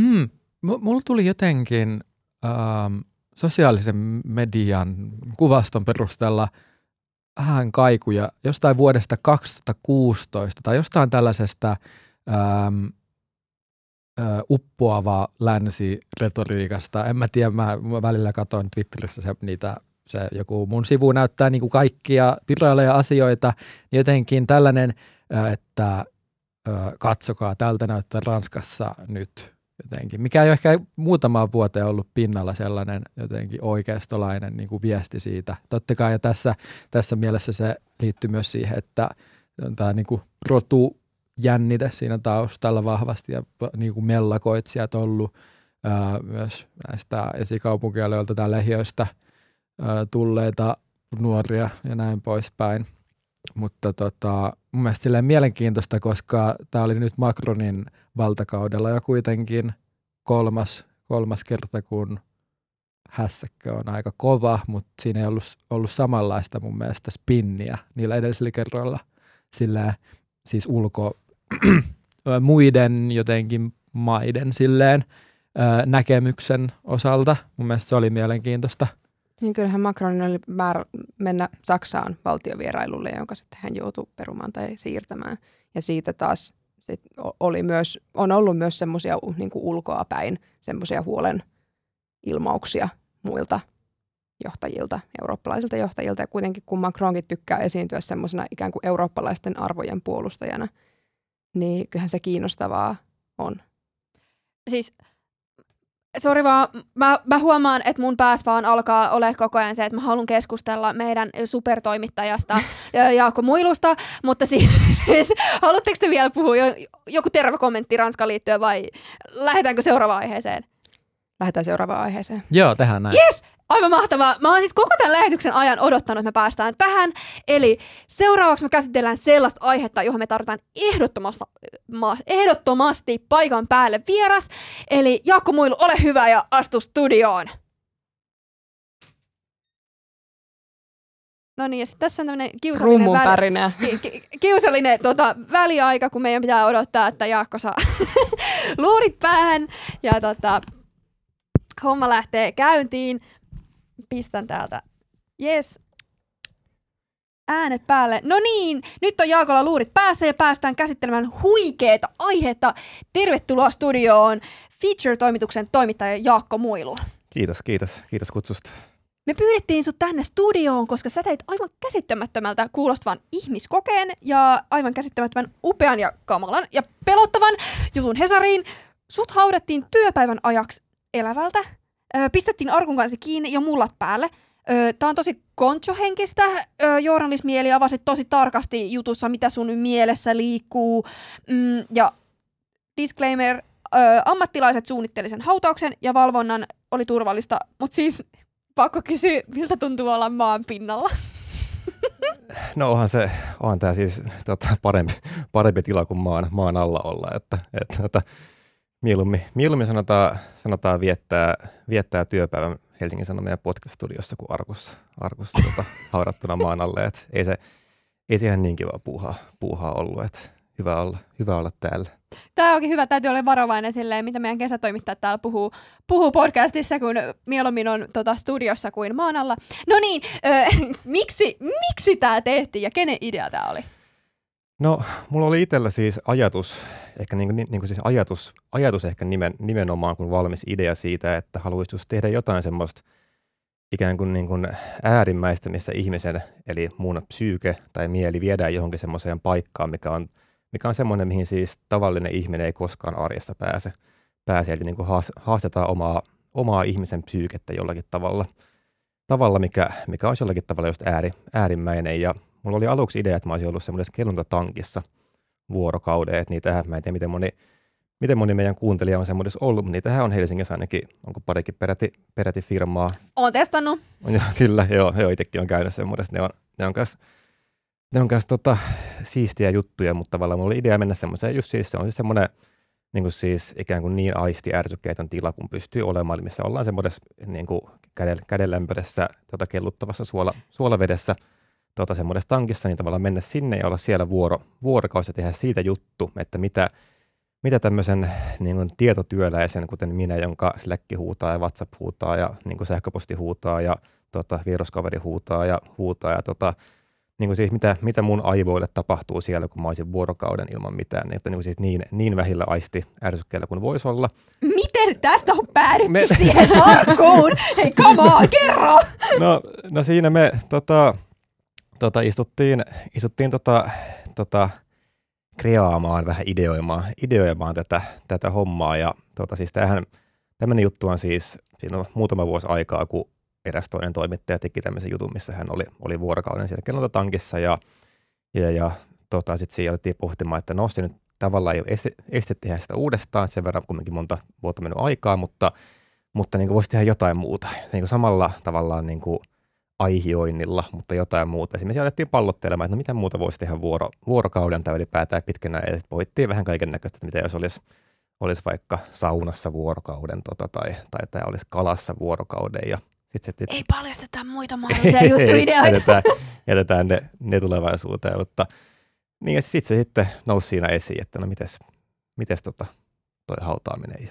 Mm, m- mulla tuli jotenkin ähm, sosiaalisen median kuvaston perusteella vähän kaikuja jostain vuodesta 2016 tai jostain tällaisesta ähm, uppoavaa länsiretoriikasta. En mä tiedä, mä, mä välillä katsoin Twitterissä se, niitä, se joku mun sivu näyttää niin kuin kaikkia virallisia asioita, jotenkin tällainen, että katsokaa, tältä näyttää Ranskassa nyt jotenkin, mikä ei ole ehkä muutama vuoteen ollut pinnalla sellainen jotenkin oikeistolainen niin kuin viesti siitä. Totta kai ja tässä, tässä mielessä se liittyy myös siihen, että tämä niin kuin rotu jännite siinä taustalla vahvasti ja niin kuin mellakoitsijat ollut ää, myös näistä esikaupunkialueilta tai lähiöistä ää, tulleita nuoria ja näin poispäin. Mutta tota, mun mielestä silleen mielenkiintoista, koska tämä oli nyt Macronin valtakaudella jo kuitenkin kolmas, kolmas kerta, kun hässäkkö on aika kova, mutta siinä ei ollut, ollut samanlaista mun mielestä spinniä niillä edellisillä kerroilla. Sillä siis ulko, muiden jotenkin maiden silleen näkemyksen osalta. Mun mielestä se oli mielenkiintoista.
Niin kyllähän Macronin oli määrä mennä Saksaan valtiovierailulle, jonka sitten hän joutui perumaan tai siirtämään. Ja siitä taas sit oli myös, on ollut myös semmoisia niin ulkoa päin semmoisia huolen ilmauksia muilta johtajilta, eurooppalaisilta johtajilta. Ja kuitenkin kun Macronkin tykkää esiintyä semmoisena ikään kuin eurooppalaisten arvojen puolustajana – niin kyllähän se kiinnostavaa on.
Siis, sori vaan, mä, mä huomaan, että mun pääs vaan alkaa ole koko ajan se, että mä haluan keskustella meidän supertoimittajasta Jaakko Muilusta, mutta siis, siis haluatteko te vielä puhua jo, joku terve kommentti Ranskan liittyen vai lähdetäänkö seuraavaan aiheeseen?
Lähdetään seuraavaan aiheeseen.
Joo, tehdään näin.
Yes! Aivan mahtavaa. Mä oon siis koko tämän lähetyksen ajan odottanut, että me päästään tähän. Eli seuraavaksi me käsitellään sellaista aihetta, johon me tarvitaan ehdottomasti, ehdottomasti paikan päälle vieras. Eli Jaakko Muilu, ole hyvä ja astu studioon. No niin, ja tässä on tämmöinen kiusallinen, väli, ki, ki, kiusallinen tota, väliaika, kun meidän pitää odottaa, että Jaakko saa luurit päähän ja tota, homma lähtee käyntiin pistän täältä. Yes. Äänet päälle. No niin, nyt on Jaakolla luurit päässä ja päästään käsittelemään huikeeta aihetta. Tervetuloa studioon Feature-toimituksen toimittaja Jaakko Muilu.
Kiitos, kiitos. Kiitos kutsusta.
Me pyydettiin sut tänne studioon, koska sä teit aivan käsittämättömältä kuulostavan ihmiskokeen ja aivan käsittämättömän upean ja kamalan ja pelottavan jutun Hesariin. Sut haudattiin työpäivän ajaksi elävältä Pistettiin arkun kanssa kiinni ja mullat päälle. Tämä on tosi konchohenkistä journalismi, eli avasit tosi tarkasti jutussa, mitä sun mielessä liikkuu. Mm, ja disclaimer, ammattilaiset suunnitteli sen hautauksen ja valvonnan oli turvallista, mutta siis pakko kysyä, miltä tuntuu olla maan pinnalla?
No onhan se, onhan tämä siis tota, parempi, parempi tila kuin maan, maan alla olla, että, että, että Mieluummin, mieluummin sanotaan, sanotaan viettää, viettää työpäivän Helsingin Sanomien podcast-studiossa kuin Arkussa, Arkussa tota, haudattuna maan alle. Et ei, se, ei se ihan niin kiva puuhaa, puuhaa ollut. Et hyvä olla, hyvä olla täällä.
Tämä onkin hyvä, täytyy olla varovainen silleen, mitä meidän kesätoimittajat täällä puhuu, puhuu podcastissa, kun mieluummin on tota, studiossa kuin maan alla. No niin, ö, miksi, miksi tämä tehtiin ja kenen idea tämä oli?
No, mulla oli itsellä siis ajatus, ehkä niin kuin, niin kuin siis ajatus, ajatus ehkä nimen, nimenomaan kuin valmis idea siitä, että haluaisi just tehdä jotain semmoista ikään kuin, niin kuin äärimmäistä, missä ihmisen, eli muun psyyke tai mieli viedään johonkin semmoiseen paikkaan, mikä on, mikä on semmoinen, mihin siis tavallinen ihminen ei koskaan arjessa pääse. pääse eli niin kuin haastetaan omaa, omaa ihmisen psyykettä jollakin tavalla, tavalla mikä, mikä olisi jollakin tavalla just ääri, äärimmäinen. Ja mulla oli aluksi idea, että mä olisin ollut semmoisessa kellontatankissa vuorokauden, että niitähän, mä en tiedä miten moni, miten moni meidän kuuntelija on semmoisessa ollut, mutta niitähän on Helsingissä ainakin, onko parikin peräti, peräti firmaa.
Olen testannut.
On, jo, kyllä, joo, joo itsekin on käynyt semmoisessa, ne on, ne on kanssa, ne on kanssa tota, siistiä juttuja, mutta tavallaan mulla oli idea mennä semmoiseen, just siis se on siis semmoinen, niin kuin siis ikään kuin niin aisti ärsykkeetön tila, kun pystyy olemaan, missä ollaan semmoisessa niin kuin käden, kädenlämpöisessä tota, kelluttavassa suola, suolavedessä – tota, semmoisessa tankissa, niin tavallaan mennä sinne ja olla siellä vuoro, vuorokausi ja tehdä siitä juttu, että mitä, mitä tämmöisen niin kuin tietotyöläisen, kuten minä, jonka Slack huutaa ja WhatsApp huutaa ja niin kuin sähköposti huutaa ja tota, viruskaveri huutaa ja huutaa ja tota, niin kuin siis mitä, mitä mun aivoille tapahtuu siellä, kun mä olisin vuorokauden ilman mitään, niin, että niin, kuin siis niin, niin vähillä aisti ärsykkeellä kuin voisi olla.
Miten tästä on päädytty me... siihen tarkkuun? Hei, come on, kerro!
No, no siinä me tota, tota, istuttiin, istuttiin tota, tota, kreaamaan, vähän ideoimaan, ideoimaan tätä, tätä hommaa. Ja tota, siis tämähän, tämmöinen juttu on siis, siinä on muutama vuosi aikaa, kun eräs toinen toimittaja teki tämmöisen jutun, missä hän oli, oli vuorokauden siellä tankissa ja, ja, ja tota, sitten siinä alettiin pohtimaan, että no se nyt tavallaan ei ole este, este tehdä sitä uudestaan, sen verran kumminkin monta vuotta mennyt aikaa, mutta, mutta niin voisi tehdä jotain muuta. Niin samalla tavallaan niin kuin aihioinnilla, mutta jotain muuta. Esimerkiksi alettiin pallottelemaan, että no mitä muuta voisi tehdä vuoro, vuorokauden tai ylipäätään pitkänä. Ja pohittiin vähän kaiken näköistä, että mitä jos olisi, olisi vaikka saunassa vuorokauden tota, tai, tai, tai olisi kalassa vuorokauden. Ja
sit, sit, Ei paljasteta muita mahdollisia juttuideoita.
jätetään, jätetään ne, ne tulevaisuuteen, mutta niin ja sitten se sitten nousi siinä esiin, että no mites, mites tota, toi hautaaminen.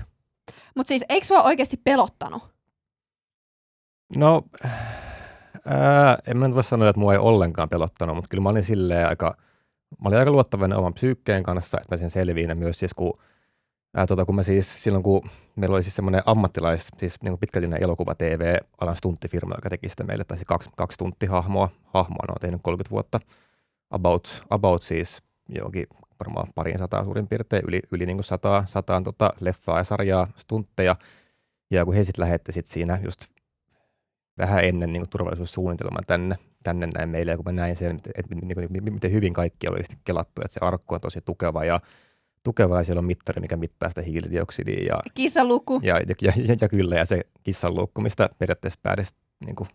Mutta siis eikö sua oikeasti pelottanut?
No Ää, en mä nyt voi sanoa, että mua ei ollenkaan pelottanut, mutta kyllä mä olin silleen aika, mä olin aika luottavainen oman psyykkeen kanssa, että mä sen selviin. Ja myös siis kun, ää, tota, kun mä siis silloin, kun meillä oli siis semmoinen ammattilais, siis niin pitkälti elokuva TV-alan stunttifirma, joka teki sitä meille, tai siis kaksi, kaksi tunttihahmoa, hahmoa, ne on tehnyt 30 vuotta, about, about siis johonkin varmaan parin sataa suurin piirtein, yli, yli niin kuin sataa, sataan tota, leffaa ja sarjaa, stuntteja, ja kun he sitten lähetti sit siinä just vähän ennen niin kuin turvallisuussuunnitelman tänne, tänne näin meille, ja kun mä näin sen, että, että niin kuin, miten hyvin kaikki oli kelattu, että se arkku on tosi tukeva ja tukeva ja siellä on mittari, mikä mittaa sitä hiilidioksidia. Ja,
kissanluku.
Ja, ja, ja, ja, ja, kyllä, ja se kissanluku, mistä periaatteessa päädesi, niin kuin,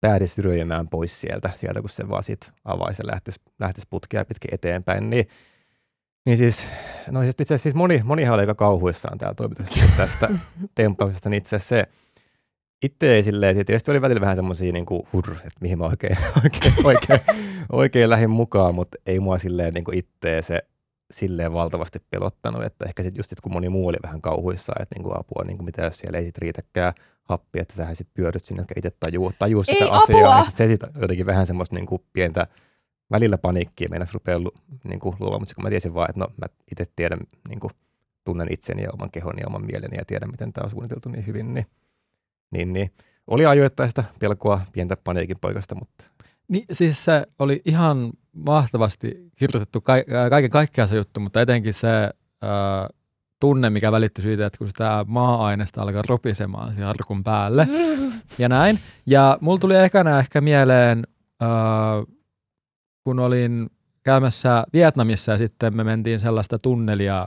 päädesi ryöjymään pois sieltä, sieltä, kun se vaan siitä avaisi ja lähtisi, lähtisi putkea pitkin eteenpäin, niin niin siis, no siis itse asiassa siis moni, monihan oli aika kauhuissaan täällä toimituksessa tästä tempauksesta, niin itse asiassa se, itse ei silleen, tietysti oli välillä vähän semmoisia niin kuin, hurr, että mihin mä oikein, oikein, oikein, oikein lähdin mukaan, mutta ei mua silleen niin itse se silleen valtavasti pelottanut, että ehkä sitten just sit, kun moni muu oli vähän kauhuissa, että niin kuin apua, niin kuin mitä jos siellä ei sit riitäkään happi, että sähän sitten pyöryt sinne, jotka itse tajuu, tajuu sitä
ei
asiaa, niin sit se sitten jotenkin vähän semmoista niin kuin pientä välillä paniikkia meidän rupeaa niin kuin luomaan, mutta kun mä tiesin vaan, että no mä itse tiedän, niin kuin, tunnen itseni ja oman kehoni ja oman mieleni ja tiedän, miten tämä on suunniteltu niin hyvin, niin niin, niin oli ajoittaista pelkoa pientä paniikin poikasta, mutta...
Niin, siis se oli ihan mahtavasti kirjoitettu ka- kaiken kaikkiaan se juttu, mutta etenkin se äh, tunne, mikä välittyi siitä, että kun sitä maa-aineesta alkaa ropisemaan siihen arkun päälle ja näin. Ja mulla tuli ekana ehkä mieleen, äh, kun olin käymässä Vietnamissa ja sitten me mentiin sellaista tunnelia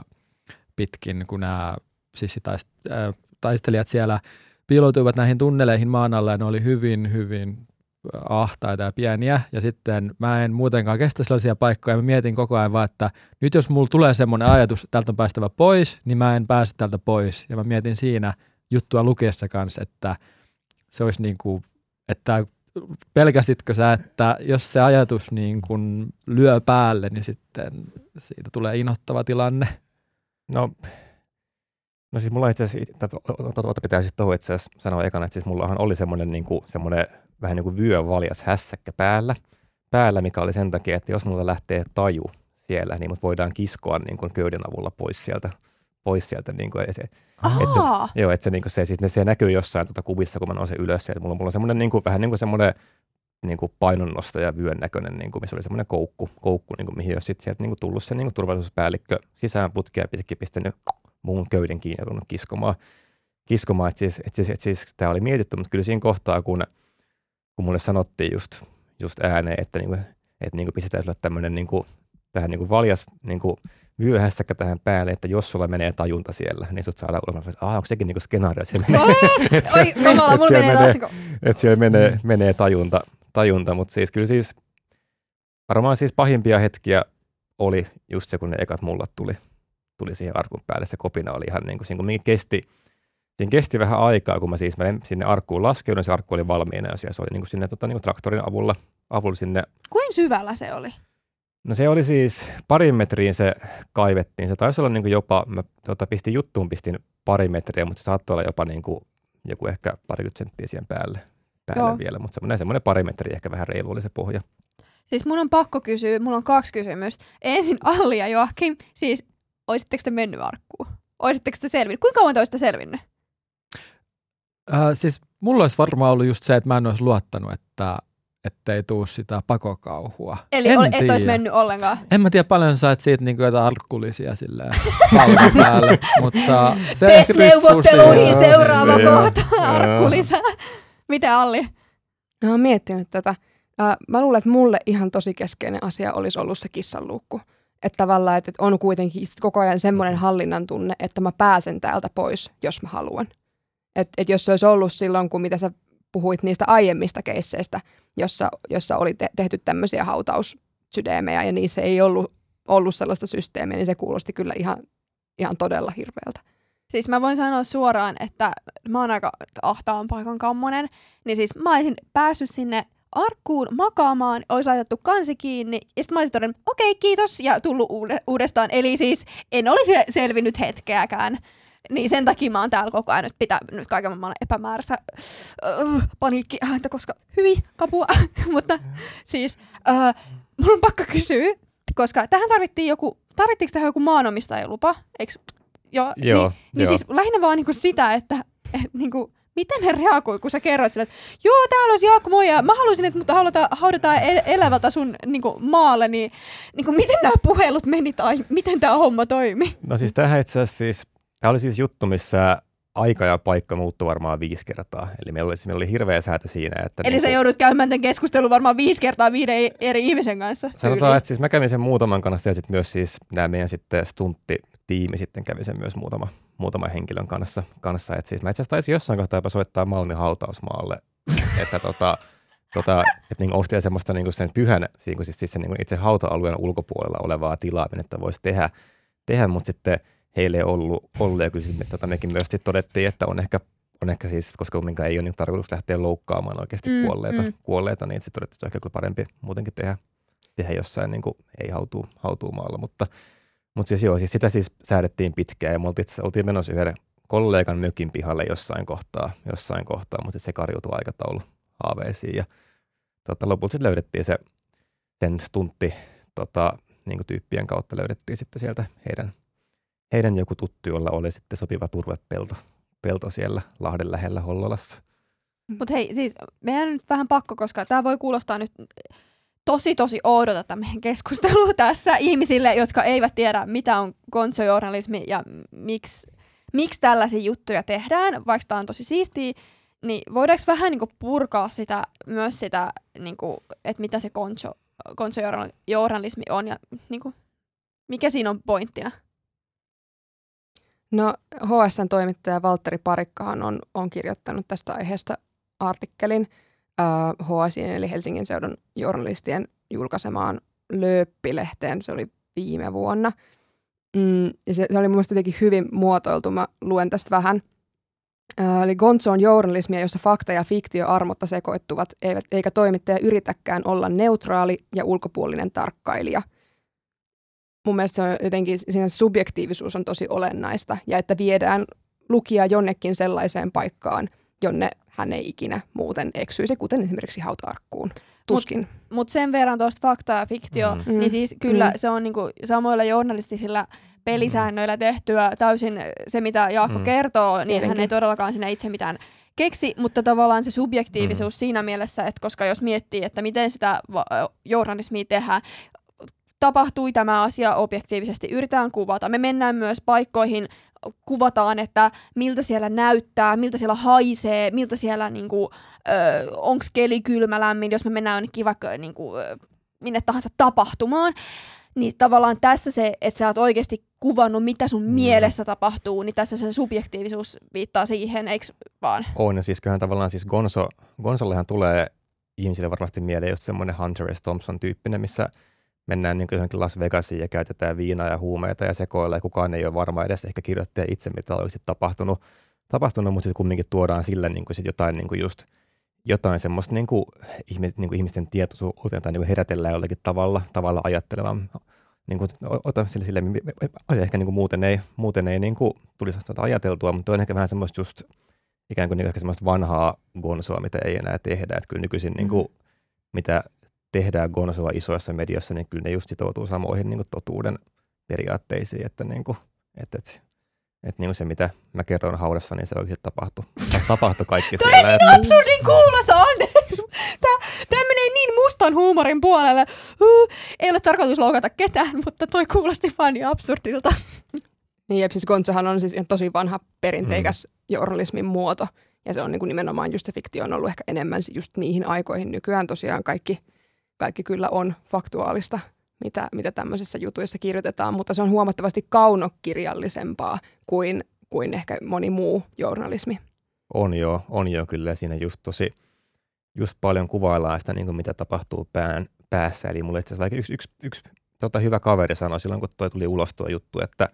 pitkin, kun nämä sissittaistelijat siellä – piiloutuivat näihin tunneleihin maan alla ja ne oli hyvin, hyvin ahtaita ja pieniä. Ja sitten mä en muutenkaan kestä sellaisia paikkoja. Mä mietin koko ajan vaan, että nyt jos mulla tulee semmoinen ajatus, että täältä on päästävä pois, niin mä en pääse täältä pois. Ja mä mietin siinä juttua lukiessa kanssa, että se olisi niin kuin, että pelkäsitkö sä, että jos se ajatus niin kun lyö päälle, niin sitten siitä tulee inottava tilanne?
No, no siis mulla itse asiassa, tuota pitää sitten tuohon itse asiassa sanoa ekana, että siis mullahan oli semmoinen, niin kuin, semmoinen vähän niin kuin vyövaljas hässäkkä päällä, päällä, mikä oli sen takia, että jos mulla lähtee taju siellä, niin mut voidaan kiskoa niin kuin köyden avulla pois sieltä, pois sieltä niin kuin, se, että, joo, että se, niin kuin se, siis se näkyy jossain tuota kuvissa, kun mä nousen ylös. Että mulla, mulla on semmoinen niin kuin, vähän niin kuin semmoinen niin kuin painonnosta ja vyön näköinen, niin kuin, missä oli semmoinen koukku, koukku niin kuin, mihin olisi sitten sieltä niin kuin tullut se niin kuin turvallisuuspäällikkö sisään putkea pitkin pistänyt muun köyden kiinni ja kiskomaan. kiskomaan. Että siis, että siis, että siis tämä oli mietitty, mutta kyllä siinä kohtaa, kun, kun mulle sanottiin just, just ääneen, että, niin kuin, että niin kuin pistetään sulle tämmöinen niin kuin, tähän niin kuin valjas niin kuin, vyöhässäkkä tähän päälle, että jos sulla menee tajunta siellä, niin sut saadaan ulos. että onko sekin niinku skenaario, siellä menee,
että siellä, Oi, mulla menee, menee,
että siellä menee, menee tajunta, tajunta. mutta siis kyllä siis varmaan siis pahimpia hetkiä oli just se, kun ne ekat mullat tuli, tuli siihen arkun päälle. Se kopina oli ihan niin kuin, siinä kesti, siinä kesti vähän aikaa, kun mä siis mä sinne arkkuun laskeudun, se arkku oli valmiina ja se oli niin kuin sinne tota, niin kuin traktorin avulla, avulla sinne.
Kuin syvällä se oli?
No se oli siis parin metriin se kaivettiin. Se taisi olla niin kuin jopa, mä tuota, pistin juttuun, pistin pari metriä, mutta se saattoi olla jopa niin kuin joku ehkä parikymmentä senttiä siihen päälle, päälle Joo. vielä. Mutta semmoinen, semmoinen pari metriä, ehkä vähän reilu oli se pohja.
Siis mun on pakko kysyä, mulla on kaksi kysymystä. Ensin Alli ja Joakim, siis olisitteko te mennyt arkkuun? Olisitteko te selvinnyt? Kuinka kauan te olisitte selvinnyt?
Äh, siis mulla olisi varmaan ollut just se, että mä en olisi luottanut, että ettei tuu sitä pakokauhua.
Eli en ol, et olisi mennyt ollenkaan?
En mä tiedä paljon sait siitä niin jotain arkkulisia silleen päälle, mutta...
Se TES-neuvotteluihin seuraava kohta, arkkulisä. Mitä Alli?
Mä oon miettinyt tätä. Mä luulen, että mulle ihan tosi keskeinen asia olisi ollut se kissanluukku. Että tavallaan, että on kuitenkin koko ajan semmoinen hallinnan tunne, että mä pääsen täältä pois, jos mä haluan. Että et jos se olisi ollut silloin, kun mitä sä puhuit niistä aiemmista keisseistä, jossa, jossa oli te- tehty tämmöisiä hautaussydämejä ja niissä ei ollut, ollut sellaista systeemiä, niin se kuulosti kyllä ihan, ihan todella hirveältä.
Siis mä voin sanoa suoraan, että mä oon aika ahtaan paikan kammonen, niin siis mä olisin päässyt sinne arkkuun makaamaan, olisi laitettu kansi kiinni, ja sitten mä olisin todennut, okei, okay, kiitos, ja tullut uudestaan. Eli siis en olisi selvinnyt hetkeäkään. Niin sen takia mä oon täällä koko ajan nyt pitää nyt kaiken maailman epämääräistä uh, paniikkiääntä, koska hyvin kapua. Mutta siis uh, mun on pakko kysyä, koska tähän tarvittiin joku, tarvittiinko tähän joku maanomistajalupa? Eikö?
Jo, joo,
niin, niin siis lähinnä vaan niinku sitä, että et, niinku, miten ne reagoi, kun sä kerroit sille, että joo, täällä olisi Jaakko, moi, ja mä haluaisin, että mut haudataan, haudataan el- elävältä sun niin kuin, maalle, niin, niin kuin, miten nämä puhelut meni tai miten tämä homma toimi?
No siis tähän itse asiassa siis Tämä oli siis juttu, missä aika ja paikka muuttui varmaan viisi kertaa. Eli meillä oli, meillä oli hirveä säätö siinä. Että
Eli niin sä joudut käymään tämän keskustelun varmaan viisi kertaa viiden eri ihmisen kanssa.
Sanotaan, tyyliin. että siis mä kävin sen muutaman kanssa ja sitten myös siis nämä meidän sitten stuntti tiimi sitten kävi sen myös muutama, muutama henkilön kanssa. kanssa. Et siis mä itse asiassa taisin jossain kohtaa jopa soittaa Malmin hautausmaalle, että tota, tota, että niin ostia semmoista niin sen pyhän, siis, siis sen niin itse hauta-alueen ulkopuolella olevaa tilaa, että voisi tehdä, tehdä mutta sitten – heille ollut, ollut ja kyllä tota, mekin myös todettiin, että on ehkä, on ehkä siis, koska minkä ei ole niin tarkoitus lähteä loukkaamaan oikeasti mm, kuolleita, mm. kuolleita, niin sitten todettiin, että on ehkä parempi muutenkin tehdä, tehdä jossain niin kuin, ei hautuu, hautuu maalla, mutta, mutta siis joo, siis sitä siis säädettiin pitkään ja me oltiin, oltiin menossa yhden kollegan mökin pihalle jossain kohtaa, jossain kohtaa mutta se karjutui aikataulu haaveisiin ja tota, lopulta sitten löydettiin se sen stuntti tota, niin tyyppien kautta löydettiin sitten sieltä heidän heidän joku tuttu, jolla oli sitten sopiva turvepelto pelto siellä Lahden lähellä Hollolassa.
Mutta hei, siis meidän nyt vähän pakko, koska tämä voi kuulostaa nyt tosi tosi oudota tämä meidän keskustelu tässä ihmisille, jotka eivät tiedä, mitä on konsojournalismi ja miksi, miksi tällaisia juttuja tehdään, vaikka tämä on tosi siistiä, niin voidaanko vähän niin purkaa sitä, myös sitä, niin kuin, että mitä se konso, konsojournalismi on ja niin kuin, mikä siinä on pointtina?
No HSN toimittaja Valtteri Parikkahan on, on kirjoittanut tästä aiheesta artikkelin äh, HSN eli Helsingin seudun journalistien julkaisemaan Lööppilehteen. Se oli viime vuonna. Mm, ja se, se oli mielestäni jotenkin hyvin muotoiltu. Mä luen tästä vähän. Ää, Eli Gonzo on journalismia, jossa fakta ja fiktio armotta sekoittuvat, eivät, eikä toimittaja yritäkään olla neutraali ja ulkopuolinen tarkkailija. Mun mielestä se on jotenkin, siinä subjektiivisuus on tosi olennaista, ja että viedään lukija jonnekin sellaiseen paikkaan, jonne hän ei ikinä muuten eksyisi, kuten esimerkiksi hautaarkkuun. Tuskin.
Mutta sen verran tuosta fakta ja fiktio,
Mm.
niin siis kyllä
Mm.
se on niinku samoilla journalistisilla pelisäännöillä tehtyä täysin se, mitä Jaakko
Mm.
kertoo, niin hän
Tietenkin.
ei todellakaan sinne itse mitään keksi, mutta tavallaan se subjektiivisuus mm. siinä mielessä, että koska jos miettii, että miten sitä va- journalismia tehdään, tapahtui tämä asia objektiivisesti, yritetään kuvata. Me mennään myös paikkoihin, kuvataan, että miltä siellä näyttää, miltä siellä haisee, miltä siellä niinku, onko keli kylmä, lämmin, jos me mennään jonnekin vaikka niinku, ö, minne tahansa tapahtumaan, niin tavallaan tässä se, että sä oot oikeasti kuvannut, mitä sun
Mm.
mielessä tapahtuu, niin tässä se subjektiivisuus viittaa siihen, eikö vaan?
On, ja siis kyllähän tavallaan siis Gonzo, Gonzollehan tulee ihmisille varmasti mieleen just semmoinen Hunter S. Thompson-tyyppinen, missä mennään niin johonkin Las Vegasiin ja käytetään viinaa ja huumeita ja sekoilla ja kukaan ei ole varma edes ehkä kirjoittaja itse, mitä on oikeasti tapahtunut, tapahtunut mutta sitten kumminkin tuodaan sillä niin kuin sit jotain niin kuin just jotain semmoista niin kuin, ihmis, niin kuin ihmisten tietoisuuteen tai niin kuin herätellään jollakin tavalla, tavalla ajattelemaan. Niin kuin, ota sille, sille ehkä niin kuin muuten ei, muuten ei niin kuin tulisi ajateltua, mutta on ehkä vähän semmoista just ikään kuin, niin ehkä semmoista vanhaa gonsoa, mitä ei enää tehdä. Että kyllä nykyisin, niin kuin, mitä tehdään gonsoa isoissa medioissa, niin kyllä ne just sitoutuu samoihin niin kuin totuuden periaatteisiin, että, niin kuin, että, että, että niin kuin se, mitä mä kerron haudassa, niin se oikeasti tapahtui. tapahtui kaikki
Toi
siellä.
ei
Että,
niin absurdin kuulosta, anteeksi. Tää, tää menee niin mustan huumorin puolelle. Uh, ei ole tarkoitus loukata ketään, mutta toi kuulosti vaan niin absurdilta.
Niin, ja siis on siis ihan tosi vanha perinteikäs mm. journalismin muoto. Ja se on niin kuin nimenomaan just se fiktio on ollut ehkä enemmän just niihin aikoihin. Nykyään tosiaan kaikki, kaikki kyllä on faktuaalista, mitä, mitä tämmöisissä jutuissa kirjoitetaan, mutta se on huomattavasti kaunokirjallisempaa kuin, kuin ehkä moni muu journalismi.
on jo, on jo kyllä. Siinä just tosi, just paljon kuvaillaan sitä, niin kuin mitä tapahtuu pään, päässä. Eli mulle itse asiassa yksi, yksi, yksi tota, hyvä kaveri sanoi silloin, kun toi tuli ulos tuo juttu, että,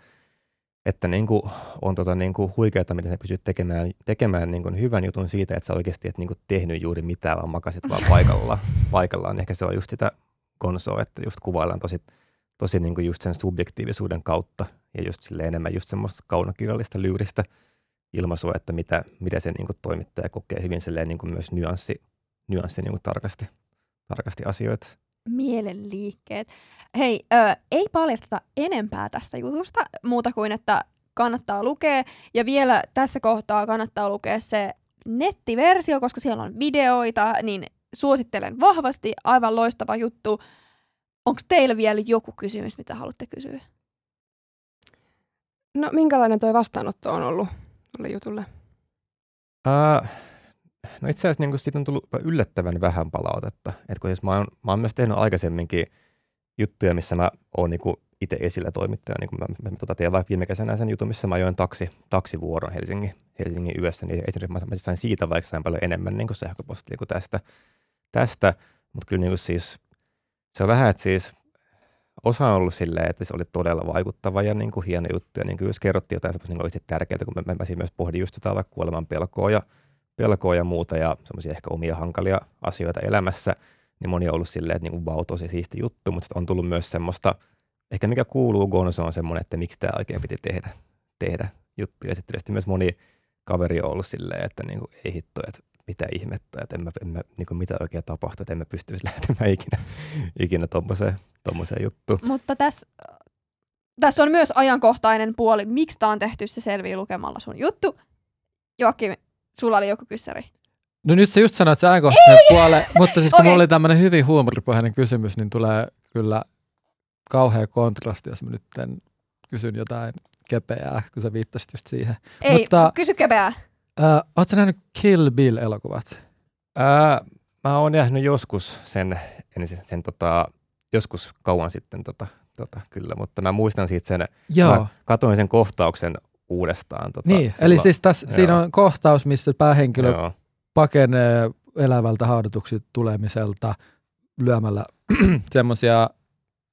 että niin kuin, on tota, niin kuin huikeaa, miten sä pystyt tekemään, tekemään niin kuin hyvän jutun siitä, että sä oikeasti et niin kuin tehnyt juuri mitään, vaan makasit vaan paikallaan. paikallaan. Ehkä se on just sitä konsoa, että just kuvaillaan tosi, tosi niin kuin just sen subjektiivisuuden kautta ja just sille enemmän just semmoista kaunokirjallista lyyristä ilmaisua, että mitä, mitä se niin kuin toimittaja kokee hyvin silleen niin kuin myös nyanssi, nyanssi niin kuin tarkasti, tarkasti asioita.
Mielenliikkeet. Hei, ö, ei paljasteta enempää tästä jutusta, muuta kuin, että kannattaa lukea. Ja vielä tässä kohtaa kannattaa lukea se nettiversio, koska siellä on videoita, niin suosittelen vahvasti. Aivan loistava juttu. Onko teillä vielä joku kysymys, mitä haluatte kysyä?
No minkälainen tuo vastaanotto on ollut tuolle jutulle?
Uh, no itse asiassa niin siitä on tullut yllättävän vähän palautetta. Et kun siis mä, oon, mä oon myös tehnyt aikaisemminkin juttuja, missä mä oon niin kuin itse esillä toimittajana. Niin kuin mä, mä tota, tein vaikka viime kesänä sen jutun, missä mä ajoin taksi, taksivuoron Helsingin, Helsingin yössä, niin esimerkiksi mä, mä sain siitä vaikka sain paljon enemmän niin sähköpostia kuin tästä. tästä. Mutta kyllä niin siis, se on vähän, että siis osa on ollut silleen, että se oli todella vaikuttava ja niin kuin hieno juttu. Ja niin kuin jos kerrottiin jotain semmoista niin oikeasti tärkeää, kun mä, mä, mä myös pohdin just jotain vaikka kuoleman pelkoa ja, pelkoa ja muuta ja semmoisia ehkä omia hankalia asioita elämässä, niin moni on ollut silleen, että niin wow, tosi siisti juttu, mutta on tullut myös semmoista, ehkä mikä kuuluu Gonzo on semmoinen, että miksi tämä oikein piti tehdä, tehdä juttu. Ja sitten myös moni kaveri on ollut silleen, että niin kuin, ei hitto, että mitä ihmettä, että en mä, en mä, niin kuin mitä oikein tapahtuu, että en mä pystyisi lähtemään ikinä, ikinä tommoseen, tommoseen juttuun.
Mutta tässä, tässä on myös ajankohtainen puoli. Miksi tämä on tehty, se selvii lukemalla sun juttu. Joakim, sulla oli joku kyssäri.
No nyt sä just sanoit se ajankohtainen puole, mutta siis kun
Okei.
mulla oli tämmöinen hyvin huumoripohjainen kysymys, niin tulee kyllä kauhea kontrasti, jos mä nyt kysyn jotain kepeää, kun sä viittasit just siihen.
Ei,
Mutta-
kysy kepeää.
Äh, Oletko nähnyt Kill Bill-elokuvat?
Ää, mä oon nähnyt joskus sen, en sen, sen tota, joskus kauan sitten tota, tota, kyllä, mutta mä muistan siitä sen,
Joo.
mä katoin sen kohtauksen uudestaan. Tota,
niin, eli
silloin.
siis tässä, siinä on kohtaus, missä päähenkilö
Joo,
pakenee elävältä haudatuksi tulemiselta lyömällä semmosia,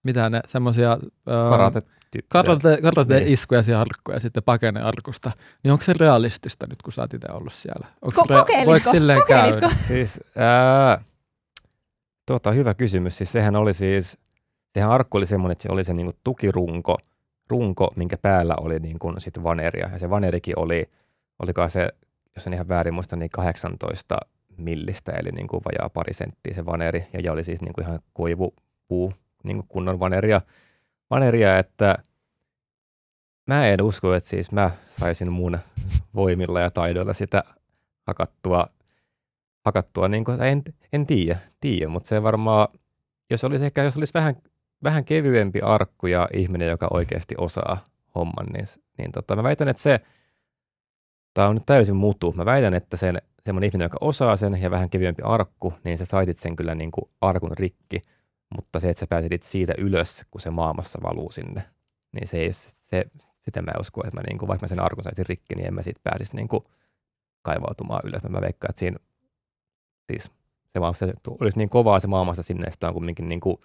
mitä ne, semmosia... ää,
karate,
karate, karate niin. iskuja siihen arkkuun ja sitten pakene arkusta, niin onko se realistista nyt, kun sä oot itse ollut siellä? Onko
Ko- kokeilitko?
Voiko silleen
Kokeilitko?
käydä?
Siis, ää, tuota, hyvä kysymys. Siis sehän oli siis, sehän arkku oli semmoinen, että se oli se niinku tukirunko, runko, minkä päällä oli niinku sit vaneria. Ja se vanerikin oli, olikaan se, jos en ihan väärin muista, niin 18 millistä, eli niinku vajaa pari senttiä se vaneri. Ja, oli siis niinku ihan koivupuu, niinku kunnon vaneria, vaneria, että mä en usko, että siis mä saisin mun voimilla ja taidoilla sitä hakattua hakattua, niin kuin, en, en tiedä, mutta se varmaan, jos olisi ehkä, jos olisi vähän, vähän kevyempi arkku ja ihminen, joka oikeasti osaa homman, niin, niin tota, mä väitän, että se, tämä on nyt täysin mutu, mä väitän, että sen, semmoinen ihminen, joka osaa sen ja vähän kevyempi arkku, niin sä saitit sen kyllä niin kuin arkun rikki, mutta se, että sä pääsit siitä ylös, kun se maamassa valuu sinne, niin se ei, se, sitä mä en usko, että mä niin kuin, vaikka mä sen arkun saisin rikki, niin en mä siitä pääsisi niin kuin kaivautumaan ylös. Mä veikkaan, että siinä siis se, se olisi niin kovaa se maamassa sinne, että on kumminkin niin, kuin,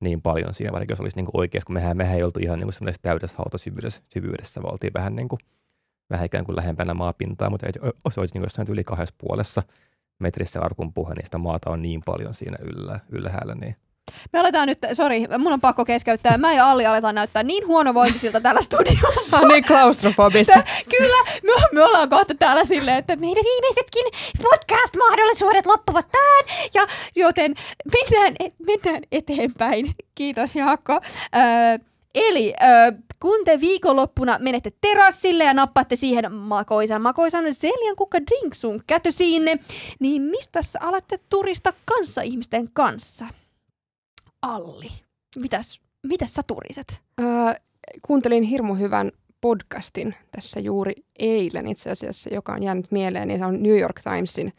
niin paljon siinä, vaikka jos olisi niin oikeasti, kun mehän, mehän ei oltu ihan niin kuin täydessä hautasyvyydessä, syvyydessä, vaan oltiin vähän, niin kuin, vähän ikään kuin lähempänä maapintaa, mutta se olisi niin kuin jossain yli kahdessa puolessa metrissä arkun puhe, niin sitä maata on niin paljon siinä yllä, ylhäällä, niin
Me aletaan nyt, sori, mun on pakko keskeyttää. Mä ja Alli aletaan näyttää niin huonovointisilta täällä studiossa.
On niin klaustrofobista.
Kyllä, me, me ollaan kohta täällä silleen, että meidän viimeisetkin podcast-mahdollisuudet loppuvat tähän. Ja joten mennään, mennään eteenpäin. Kiitos Jaakko. Öö, eli öö, kun te viikonloppuna menette terassille ja nappaatte siihen makoisan makoisan seljan kukka drinksun kätösiinne, niin mistä alatte turista kanssa ihmisten kanssa? Alli, mitäs, mitäs sä turiset?
Öö, kuuntelin hirmu hyvän podcastin tässä juuri eilen itse asiassa, joka on jäänyt mieleen, niin se on New York Timesin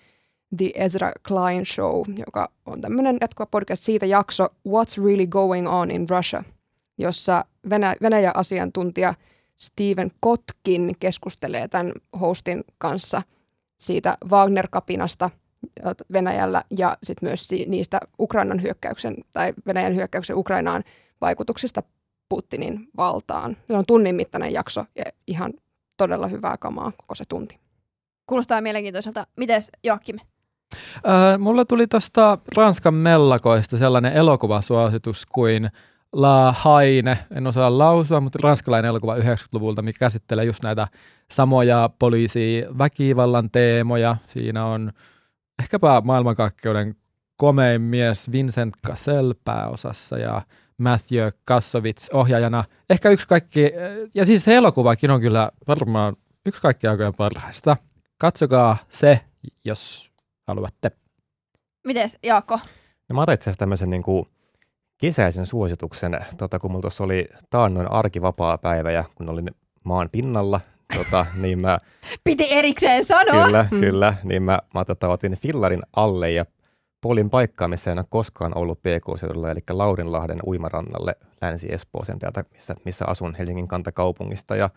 The Ezra Klein Show, joka on tämmöinen jatkuva podcast siitä jakso What's Really Going On in Russia, jossa Venä- Venäjä-asiantuntija Steven Kotkin keskustelee tämän hostin kanssa siitä Wagner-kapinasta Venäjällä ja sitten myös niistä Ukrainan hyökkäyksen tai Venäjän hyökkäyksen Ukrainaan vaikutuksista Putinin valtaan. Se on tunnin mittainen jakso ja ihan todella hyvää kamaa koko se tunti.
Kuulostaa mielenkiintoiselta. Mites Joakim?
Äh, mulla tuli tuosta Ranskan mellakoista sellainen elokuvasuositus kuin La Haine, en osaa lausua, mutta ranskalainen elokuva 90-luvulta, mikä käsittelee just näitä samoja poliisi väkivallan teemoja. Siinä on ehkäpä maailmankaikkeuden komein mies Vincent Cassel pääosassa ja Matthew Kassovitz ohjaajana. Ehkä yksi kaikki, ja siis se elokuvakin on kyllä varmaan yksi kaikki aikojen parhaista. Katsokaa se, jos haluatte.
Mites Jaakko?
No mä otan itse asiassa tämmöisen niin kuin kesäisen suosituksen, tota, kun mulla tuossa oli taannoin arkivapaa päivä ja kun olin maan pinnalla, tota, niin mä
Piti erikseen sanoa.
Kyllä,
Mm.
kyllä. Niin mä, mä tota, otin fillarin alle ja polin paikkaa, missä en ole koskaan ollut PK-seudulla, eli Laurinlahden uimarannalle Länsi-Espooseen täältä, missä, missä asun Helsingin kantakaupungista. Ja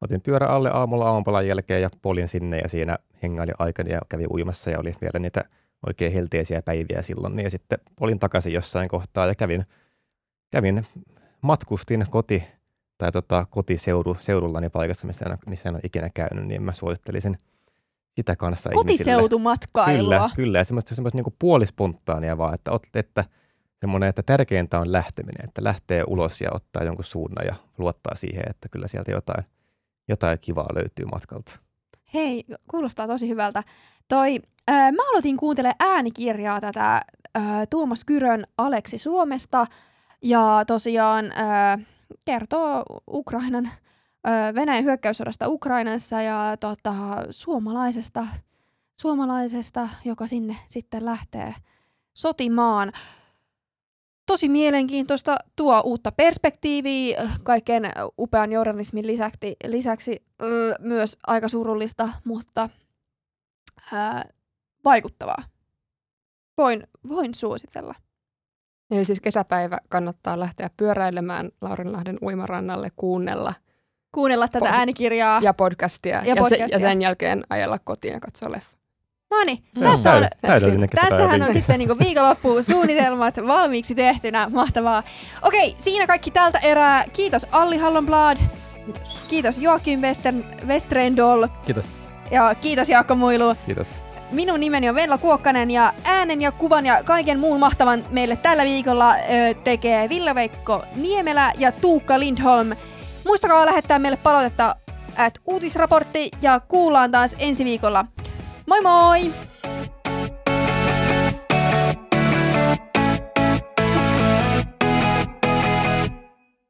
otin pyörä alle aamulla aamupalan jälkeen ja polin sinne ja siinä hengaili aikani ja kävi uimassa ja oli vielä niitä oikein helteisiä päiviä silloin. Niin ja sitten polin takaisin jossain kohtaa ja kävin, kävin matkustin koti tai tota, kotiseudu, seudullani paikasta, missä en, missä en ole ikinä käynyt, niin mä suosittelisin sitä kanssa ihmisille.
Kotiseutumatkailua.
Kyllä, kyllä. Ja semmoista, semmoista niin puolispontaania vaan, että, että semmoinen, että tärkeintä on lähteminen, että lähtee ulos ja ottaa jonkun suunnan ja luottaa siihen, että kyllä sieltä jotain, jotain kivaa löytyy matkalta.
Hei, kuulostaa tosi hyvältä. Toi, ää, mä aloitin kuuntelemaan äänikirjaa tätä ää, Tuomas Kyrön Aleksi Suomesta. Ja tosiaan ää, kertoo Ukrainan, Venäjän hyökkäyssodasta Ukrainassa ja tota, suomalaisesta, suomalaisesta, joka sinne sitten lähtee sotimaan. Tosi mielenkiintoista, tuo uutta perspektiiviä kaiken upean journalismin lisäksi, lisäksi ö, myös aika surullista, mutta ää, vaikuttavaa. Voin, voin suositella.
Eli siis kesäpäivä kannattaa lähteä pyöräilemään Laurinlahden uimarannalle, kuunnella
Kuunnella tätä
Pod-
äänikirjaa.
ja podcastia,
Ja
ja, Se,
podcastia.
ja sen jälkeen ajella kotiin ja katsoa leffa.
No niin,
Se
tässä on,
täydellinen
tässähän on sitten niinku viikonloppuun suunnitelmat valmiiksi tehtynä. Mahtavaa. Okei, siinä kaikki tältä erää. Kiitos Alli Hallonblad.
Kiitos.
Kiitos Joakim Western, Westrendol.
Kiitos.
Ja kiitos Jaakko Muilu.
Kiitos.
Minun nimeni on Venla Kuokkanen ja äänen ja kuvan ja kaiken muun mahtavan meille tällä viikolla ö, tekee Ville-Veikko Niemelä ja Tuukka Lindholm. Muistakaa lähettää meille palautetta at uutisraportti ja kuullaan taas ensi viikolla. Moi moi!